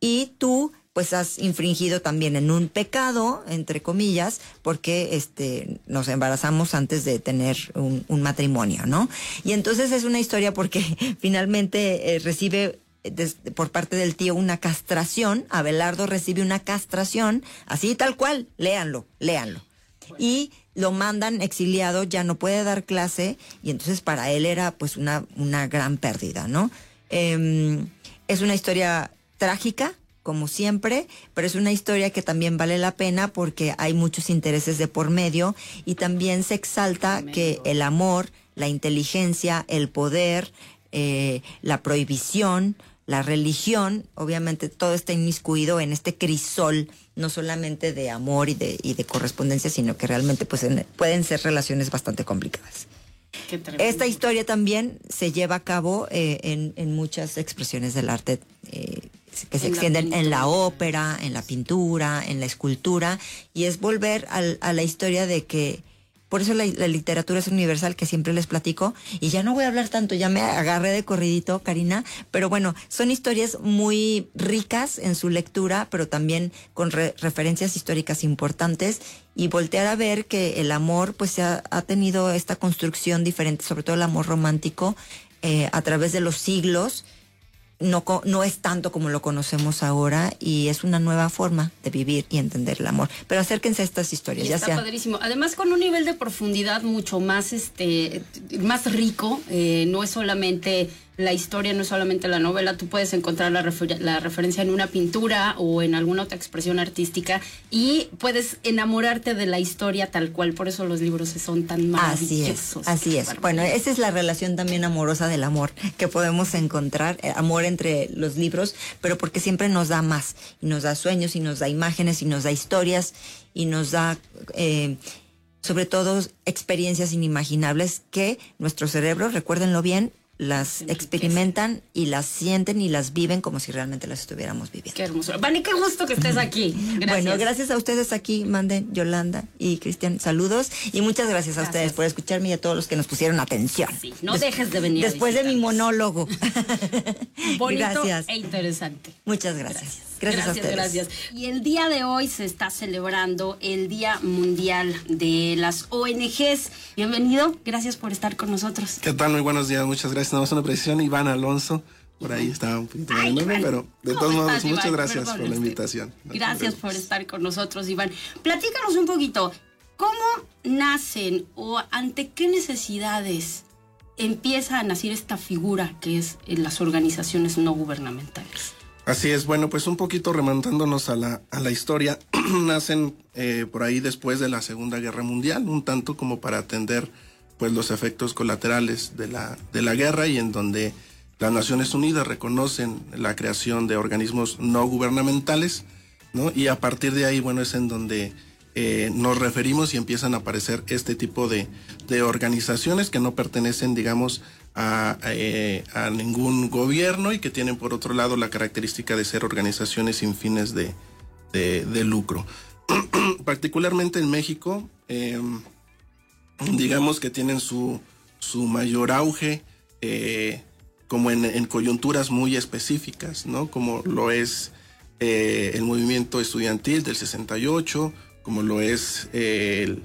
y tú pues has infringido también en un pecado, entre comillas, porque este nos embarazamos antes de tener un, matrimonio, ¿no? Y entonces es una historia porque *laughs* finalmente eh, recibe des- por parte del tío una castración, Abelardo recibe una castración, así tal cual, léanlo, léanlo. Y lo mandan exiliado, ya no puede dar clase, y entonces para él era pues una, una gran pérdida, ¿no? Em, es una historia trágica, como siempre, pero es una historia que también vale la pena porque hay muchos intereses de por medio y también se exalta que el amor, la inteligencia, el poder, eh, la prohibición, la religión, obviamente todo está inmiscuido en este crisol, no solamente de amor y de, y de correspondencia, sino que realmente pues, en- pueden ser relaciones bastante complicadas. Esta historia también se lleva a cabo eh, en, en muchas expresiones del arte eh, que se En la extienden en la ópera, en la pintura, en la escultura, y es volver al- a la historia de que, por eso la, literatura es universal, que siempre les platico, y ya no voy a hablar tanto, ya me agarré de corridito, Karina, pero bueno, son historias muy ricas en su lectura, pero también con re- referencias históricas importantes, y voltear a ver que el amor pues ha, ha tenido esta construcción diferente, sobre todo el amor romántico, eh, a través de los siglos, no, no es tanto como lo conocemos ahora y es una nueva forma de vivir y entender el amor. Pero acérquense a estas historias, Y ya está sea padrísimo. Además, con un nivel de profundidad mucho más, este, más rico. eh, no es solamente la historia, no es solamente la novela. Tú puedes encontrar la, refer- la referencia en una pintura o en alguna otra expresión artística y puedes enamorarte de la historia tal cual. Por eso los libros son tan Así es, maravillosos. así es. Bueno, esa es la relación también amorosa del amor que podemos encontrar, eh, amor entre los libros, pero porque siempre nos da más, y nos da sueños, y nos da imágenes, y nos da historias, y nos da, eh, sobre todo, experiencias inimaginables que nuestro cerebro, recuérdenlo bien, las experimentan y las sienten y las viven como si realmente las estuviéramos viviendo. Qué hermoso. Vani, qué gusto que estés aquí. Gracias. Bueno, gracias a ustedes aquí, manden Yolanda y Cristian, saludos. Y muchas gracias, a ustedes por escucharme y a todos los que nos pusieron atención. no dejes de venir a Después de mi monólogo. *laughs* *laughs* Bonito gracias. e interesante. Muchas gracias. Gracias, a ustedes. gracias. Y el día de hoy se está celebrando el Día Mundial de las ONGs. Bienvenido, gracias por estar con nosotros. ¿Qué tal? Muy buenos días, muchas gracias. Nada más una precisión, Iván Alonso. Por ahí estaba un poquito el nombre, pero de ¿Cómo todos modos, estás, muchas Iván? gracias Perdón, por la este, invitación. Gracias por estar con nosotros, Iván. Platícanos un poquito, ¿cómo nacen o ante qué necesidades empieza a nacer esta figura que es en las organizaciones no gubernamentales? Así es, bueno, pues un poquito remontándonos a la, a la historia, *clears throat* nacen eh, por ahí después de la Segunda Guerra Mundial, un tanto como para atender pues los efectos colaterales de la, de la guerra y en donde las Naciones Unidas reconocen la creación de organismos no gubernamentales, ¿no? Y a partir de ahí, bueno, es en donde eh, nos referimos y empiezan a aparecer este tipo de, de organizaciones que no pertenecen, digamos, a, eh, a ningún gobierno y que tienen por otro lado la característica de ser organizaciones sin fines de, de- de lucro. *clears throat* Particularmente en México, eh, digamos que tienen su, su mayor auge eh, como en, en coyunturas muy específicas, ¿no? Como lo es eh, el movimiento estudiantil del 68, como lo es el,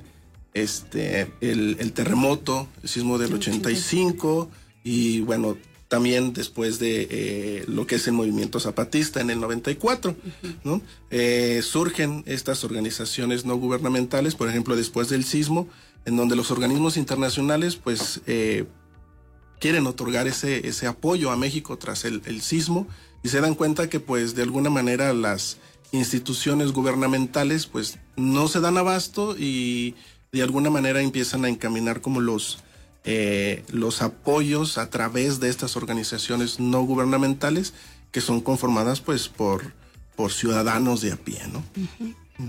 este, el, el terremoto, el sismo del 85 y bueno, también después de eh, lo que es el movimiento zapatista en el 94, ¿no? Eh, surgen estas organizaciones no gubernamentales, por ejemplo, después del sismo, en donde los organismos internacionales pues eh, quieren otorgar ese, ese apoyo a México tras el, el sismo y se dan cuenta que pues de alguna manera las instituciones gubernamentales pues no se dan abasto y de alguna manera empiezan a encaminar como los, eh, los apoyos a través de estas organizaciones no gubernamentales que son conformadas pues por, por ciudadanos de a pie, ¿no?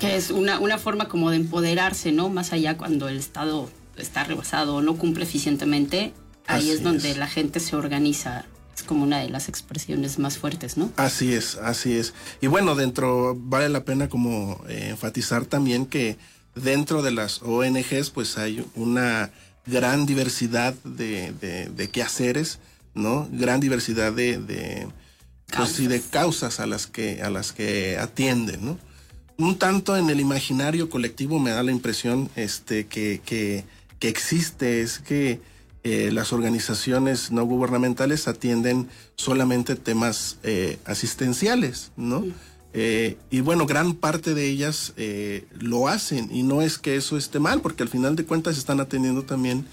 Que es una, una forma como de empoderarse, ¿no? Más allá cuando el Estado está rebasado o no cumple eficientemente, ahí Así es donde es. la gente se organiza. Es como una de las expresiones más fuertes, ¿no? Así es, así es. Y bueno, dentro vale la pena como eh, enfatizar también que dentro de las ONGs pues hay una gran diversidad de, de, de quehaceres, ¿no? Gran diversidad de, de pues sí, de causas a las que a las que atienden, ¿no? Un tanto en el imaginario colectivo me da la impresión este que, que, que existe es que eh, las organizaciones no gubernamentales atienden solamente temas eh, asistenciales, ¿no? Eh, y bueno, gran parte de ellas eh, lo hacen y no es que eso esté mal, porque al final de cuentas están atendiendo también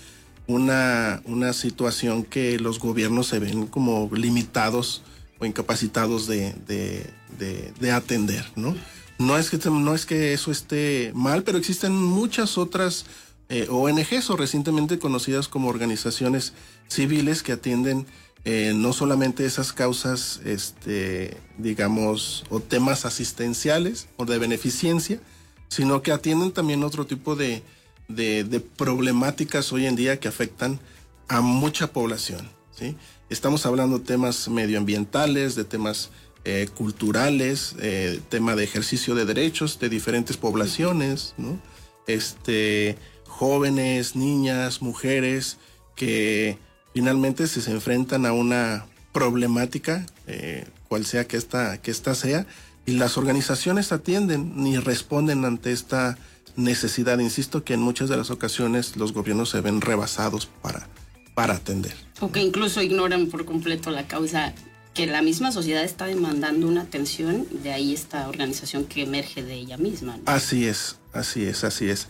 una, una situación que los gobiernos se ven como limitados o incapacitados de, de- de- de atender, ¿no? No es, que, no es que eso esté mal, pero existen muchas otras eh, ONGs o recientemente conocidas como organizaciones civiles que atienden eh, no solamente esas causas, este, digamos, o temas asistenciales o de beneficencia, sino que atienden también otro tipo de, problemáticas hoy en día que afectan a mucha población. Estamos hablando de temas medioambientales, de temas eh, culturales, eh, tema de ejercicio de derechos de diferentes poblaciones, ¿no? este, jóvenes, niñas, mujeres que finalmente se, se enfrentan a una problemática, eh, cual sea que esta, que esta sea, y las organizaciones atienden ni responden ante esta necesidad. Insisto que en muchas de las ocasiones los gobiernos se ven rebasados para, para atender. O que incluso ignoran por completo la causa que la misma sociedad está demandando una atención, de ahí esta organización que emerge de ella misma. ¿no? Así es, así es, así es.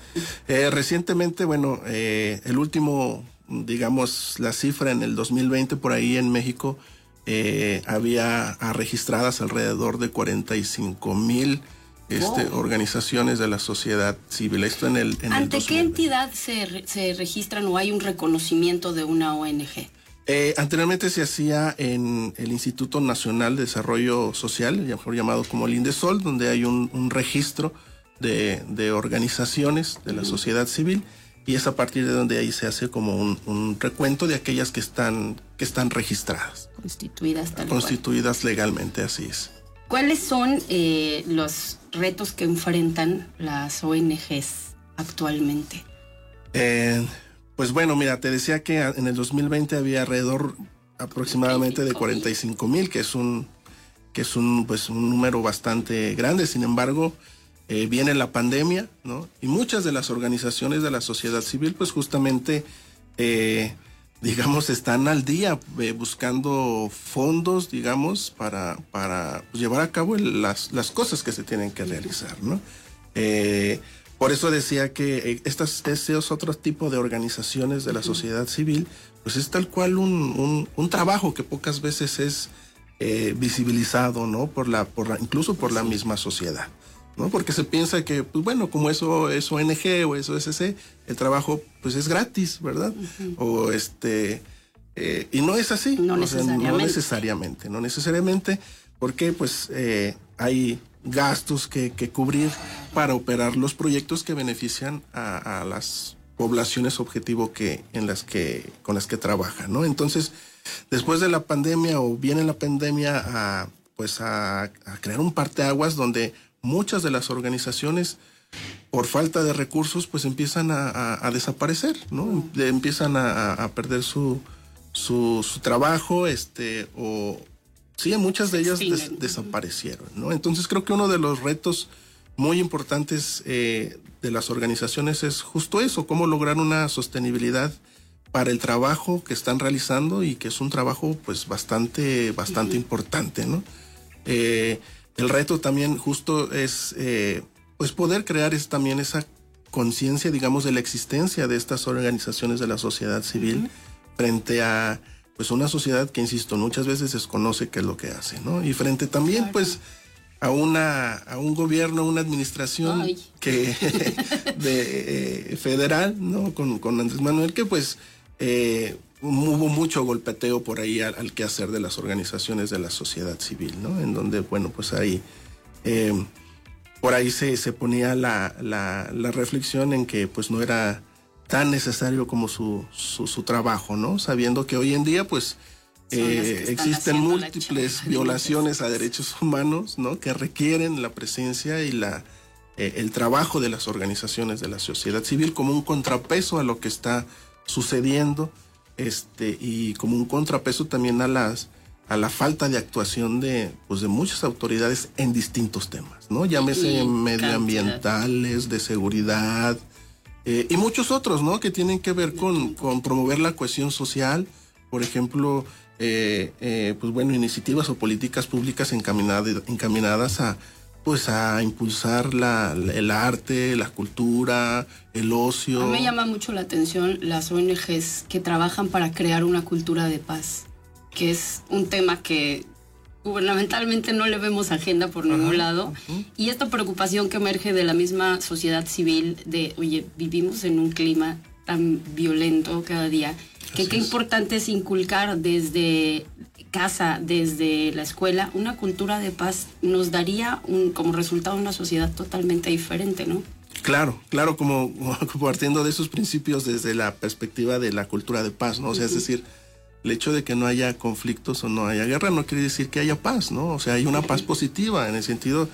Eh, recientemente, bueno, eh, el último, digamos, la cifra en el 2020 por ahí en México eh, había registradas alrededor de 45 mil este, organizaciones de la sociedad civil. Esto en el... En ¿Ante 2000. qué entidad se, se registran o hay un reconocimiento de una ONG? Eh, anteriormente se hacía en el Instituto Nacional de Desarrollo Social, mejor llamado como el INDESOL, donde hay un, un registro de, de organizaciones de la sociedad civil y es a partir de donde ahí se hace como un, un recuento de aquellas que están, que están registradas, Constituidas tal cual. constituidas legalmente, así es. ¿Cuáles son eh, los retos que enfrentan las ONGs actualmente? Eh, pues bueno, mira, te decía que en el 2020 había alrededor aproximadamente de 45 mil, que es un que es un pues un número bastante grande. Sin embargo, eh, viene la pandemia, ¿no? Y muchas de las organizaciones de la sociedad civil, pues justamente, eh, digamos, están al día eh, buscando fondos, digamos, para para llevar a cabo el- las las cosas que se tienen que realizar, ¿no? Por eso decía que estas, estos otros tipos de organizaciones de la sociedad civil, pues es tal cual un, un- un trabajo que pocas veces es visibilizado, ¿no? Por la, por la, incluso por la misma sociedad, ¿no? Porque se piensa que, pues bueno, como eso es ONG o es OSC, el trabajo, pues es gratis, ¿verdad? O este, eh, y no es así. No o sea, no necesariamente. necesariamente, no necesariamente, porque pues eh, hay gastos que, que cubrir para operar los proyectos que benefician a, a las poblaciones objetivo que en las que con las que trabaja, ¿no? Entonces, después de la pandemia o viene la pandemia a pues a, a crear un parteaguas donde muchas de las organizaciones por falta de recursos pues empiezan a, a- a desaparecer, ¿no? De- empiezan a, perder su, su, su trabajo, este, o sí, muchas de ellas des- desaparecieron, ¿no? Entonces creo que uno de los retos muy importantes eh, de las organizaciones es justo eso, cómo lograr una sostenibilidad para el trabajo que están realizando y que es un trabajo pues bastante, bastante importante, ¿no? Eh, el reto también justo es eh, pues poder crear es también esa conciencia, digamos, de la existencia de estas organizaciones de la sociedad civil frente a pues una sociedad que, insisto, muchas veces desconoce qué es lo que hace, ¿no? Y frente también, pues, a una a un gobierno, una administración Ay. que *laughs* de eh, federal, ¿no? Con, con Andrés Manuel, que pues eh, hubo mucho golpeteo por ahí al, al quehacer de las organizaciones de la sociedad civil, ¿no? En donde, bueno, pues ahí eh, por ahí se, se ponía la, la, la reflexión en que pues no era tan necesario como su, su, su trabajo, ¿no? Sabiendo que hoy en día pues eh, existen múltiples violaciones a derechos humanos, ¿no? Que requieren la presencia y la eh, el trabajo de las organizaciones de la sociedad civil como un contrapeso a lo que está sucediendo, este, y como un contrapeso también a las a la falta de actuación de pues de muchas autoridades en distintos temas, ¿no? Llámese medioambientales, de seguridad, eh, y muchos otros, ¿no? Que tienen que ver con, con promover la cohesión social, por ejemplo, eh, eh, pues bueno, iniciativas o políticas públicas encaminadas, encaminadas a pues a impulsar la, el arte, la cultura, el ocio. A mí me llama mucho la atención las ONGs que trabajan para crear una cultura de paz, que es un tema que gubernamentalmente no le vemos agenda por ningún lado. Y esta preocupación que emerge de la misma sociedad civil de, oye, vivimos en un clima tan violento cada día, que qué importante es inculcar desde casa, desde la escuela, una cultura de paz nos daría un, como resultado una sociedad totalmente diferente, ¿no? Claro, claro, como, *laughs* como partiendo de esos principios desde la perspectiva de la cultura de paz, ¿no? O sea, es decir, el hecho de que no haya conflictos o no haya guerra no quiere decir que haya paz, ¿no? O sea, hay una paz positiva en el sentido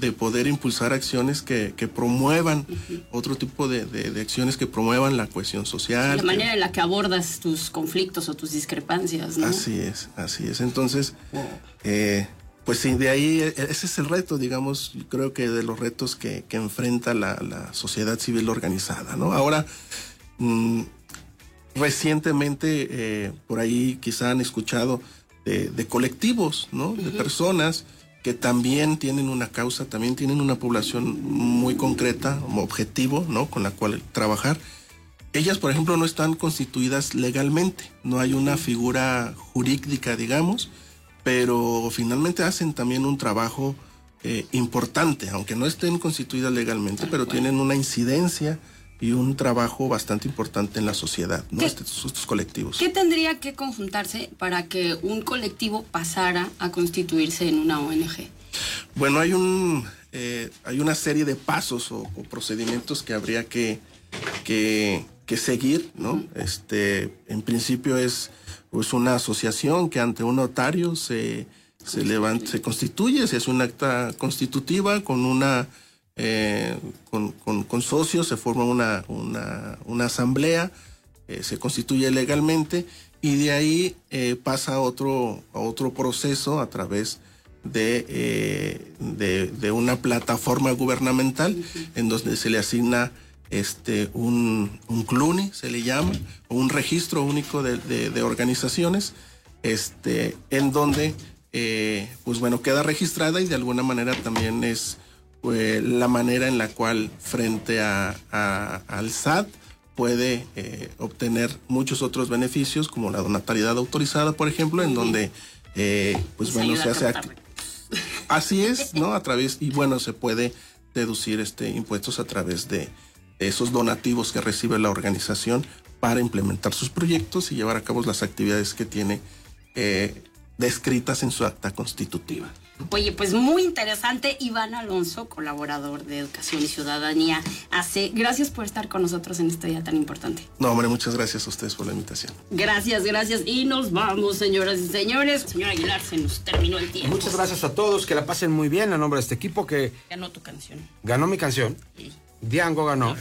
de poder impulsar acciones que, que promuevan otro tipo de, de- de acciones que promuevan la cohesión social. La que- manera en la que abordas tus conflictos o tus discrepancias, ¿no? Así es, así es. Entonces, eh, pues sí, de ahí eh, ese es el reto, digamos, creo que de los retos que, que enfrenta la, la sociedad civil organizada, ¿no? Ahora, mm, recientemente, eh, por ahí quizá han escuchado de, de colectivos, ¿no? De personas que también tienen una causa, también tienen una población muy concreta, objetivo, ¿no? Con la cual trabajar. Ellas, por ejemplo, no están constituidas legalmente, no hay una figura jurídica, digamos, pero finalmente hacen también un trabajo eh, importante, aunque no estén constituidas legalmente, pero tienen una incidencia y un trabajo bastante importante en la sociedad, ¿no? ¿Qué- Estos, estos colectivos. ¿Qué tendría que conjuntarse para que un colectivo pasara a constituirse en una ONG? Bueno, hay un eh, hay una serie de pasos o, o procedimientos que habría que, que, que seguir, ¿no? Este, en principio es pues una asociación que ante un notario se, se levanta, se constituye, se hace un acta constitutiva con una eh, con, con- con socios, se forma una, una, una asamblea, eh, se constituye legalmente y de ahí eh, pasa a otro, a otro proceso a través de, de, de una plataforma gubernamental en donde se le asigna este, un, un CLUNI, se le llama, o un registro único de, organizaciones, este, en donde, pues bueno, queda registrada y de alguna manera también es pues, la manera en la cual frente a, a- al SAT puede eh, obtener muchos otros beneficios, como la donatalidad autorizada, por ejemplo, en donde, eh, pues bueno, se hace... Así es, *laughs* ¿no? A través, y bueno, se puede deducir este impuestos a través de esos donativos que recibe la organización para implementar sus proyectos y llevar a cabo las actividades que tiene eh, descritas en su acta constitutiva. Oye, pues muy interesante. Iván Alonso, colaborador de Educación y Ciudadanía, hace. Gracias por estar con nosotros en este día tan importante. No, hombre, muchas gracias a ustedes por la invitación. Gracias, gracias. Y nos vamos, señoras y señores. Señor Aguilar, se nos terminó el tiempo. Muchas gracias a todos, que la pasen muy bien a nombre de este equipo que Ganó tu canción. ganó mi canción. Diango ganó.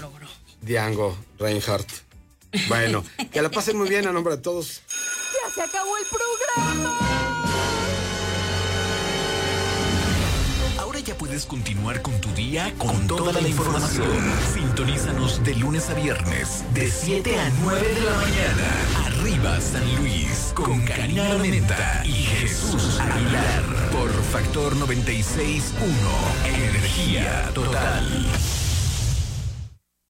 Diango Reinhardt. Bueno, *laughs* que la pasen muy bien a nombre de todos. ¡Ya se acabó el programa! Puedes continuar con tu día con, toda, la información. Sintonízanos de lunes a viernes, de 7 a 9 de la mañana. Arriba San Luis, con Karina Menta y Jesús Aguilar. Por Factor 96.1, Energía Total.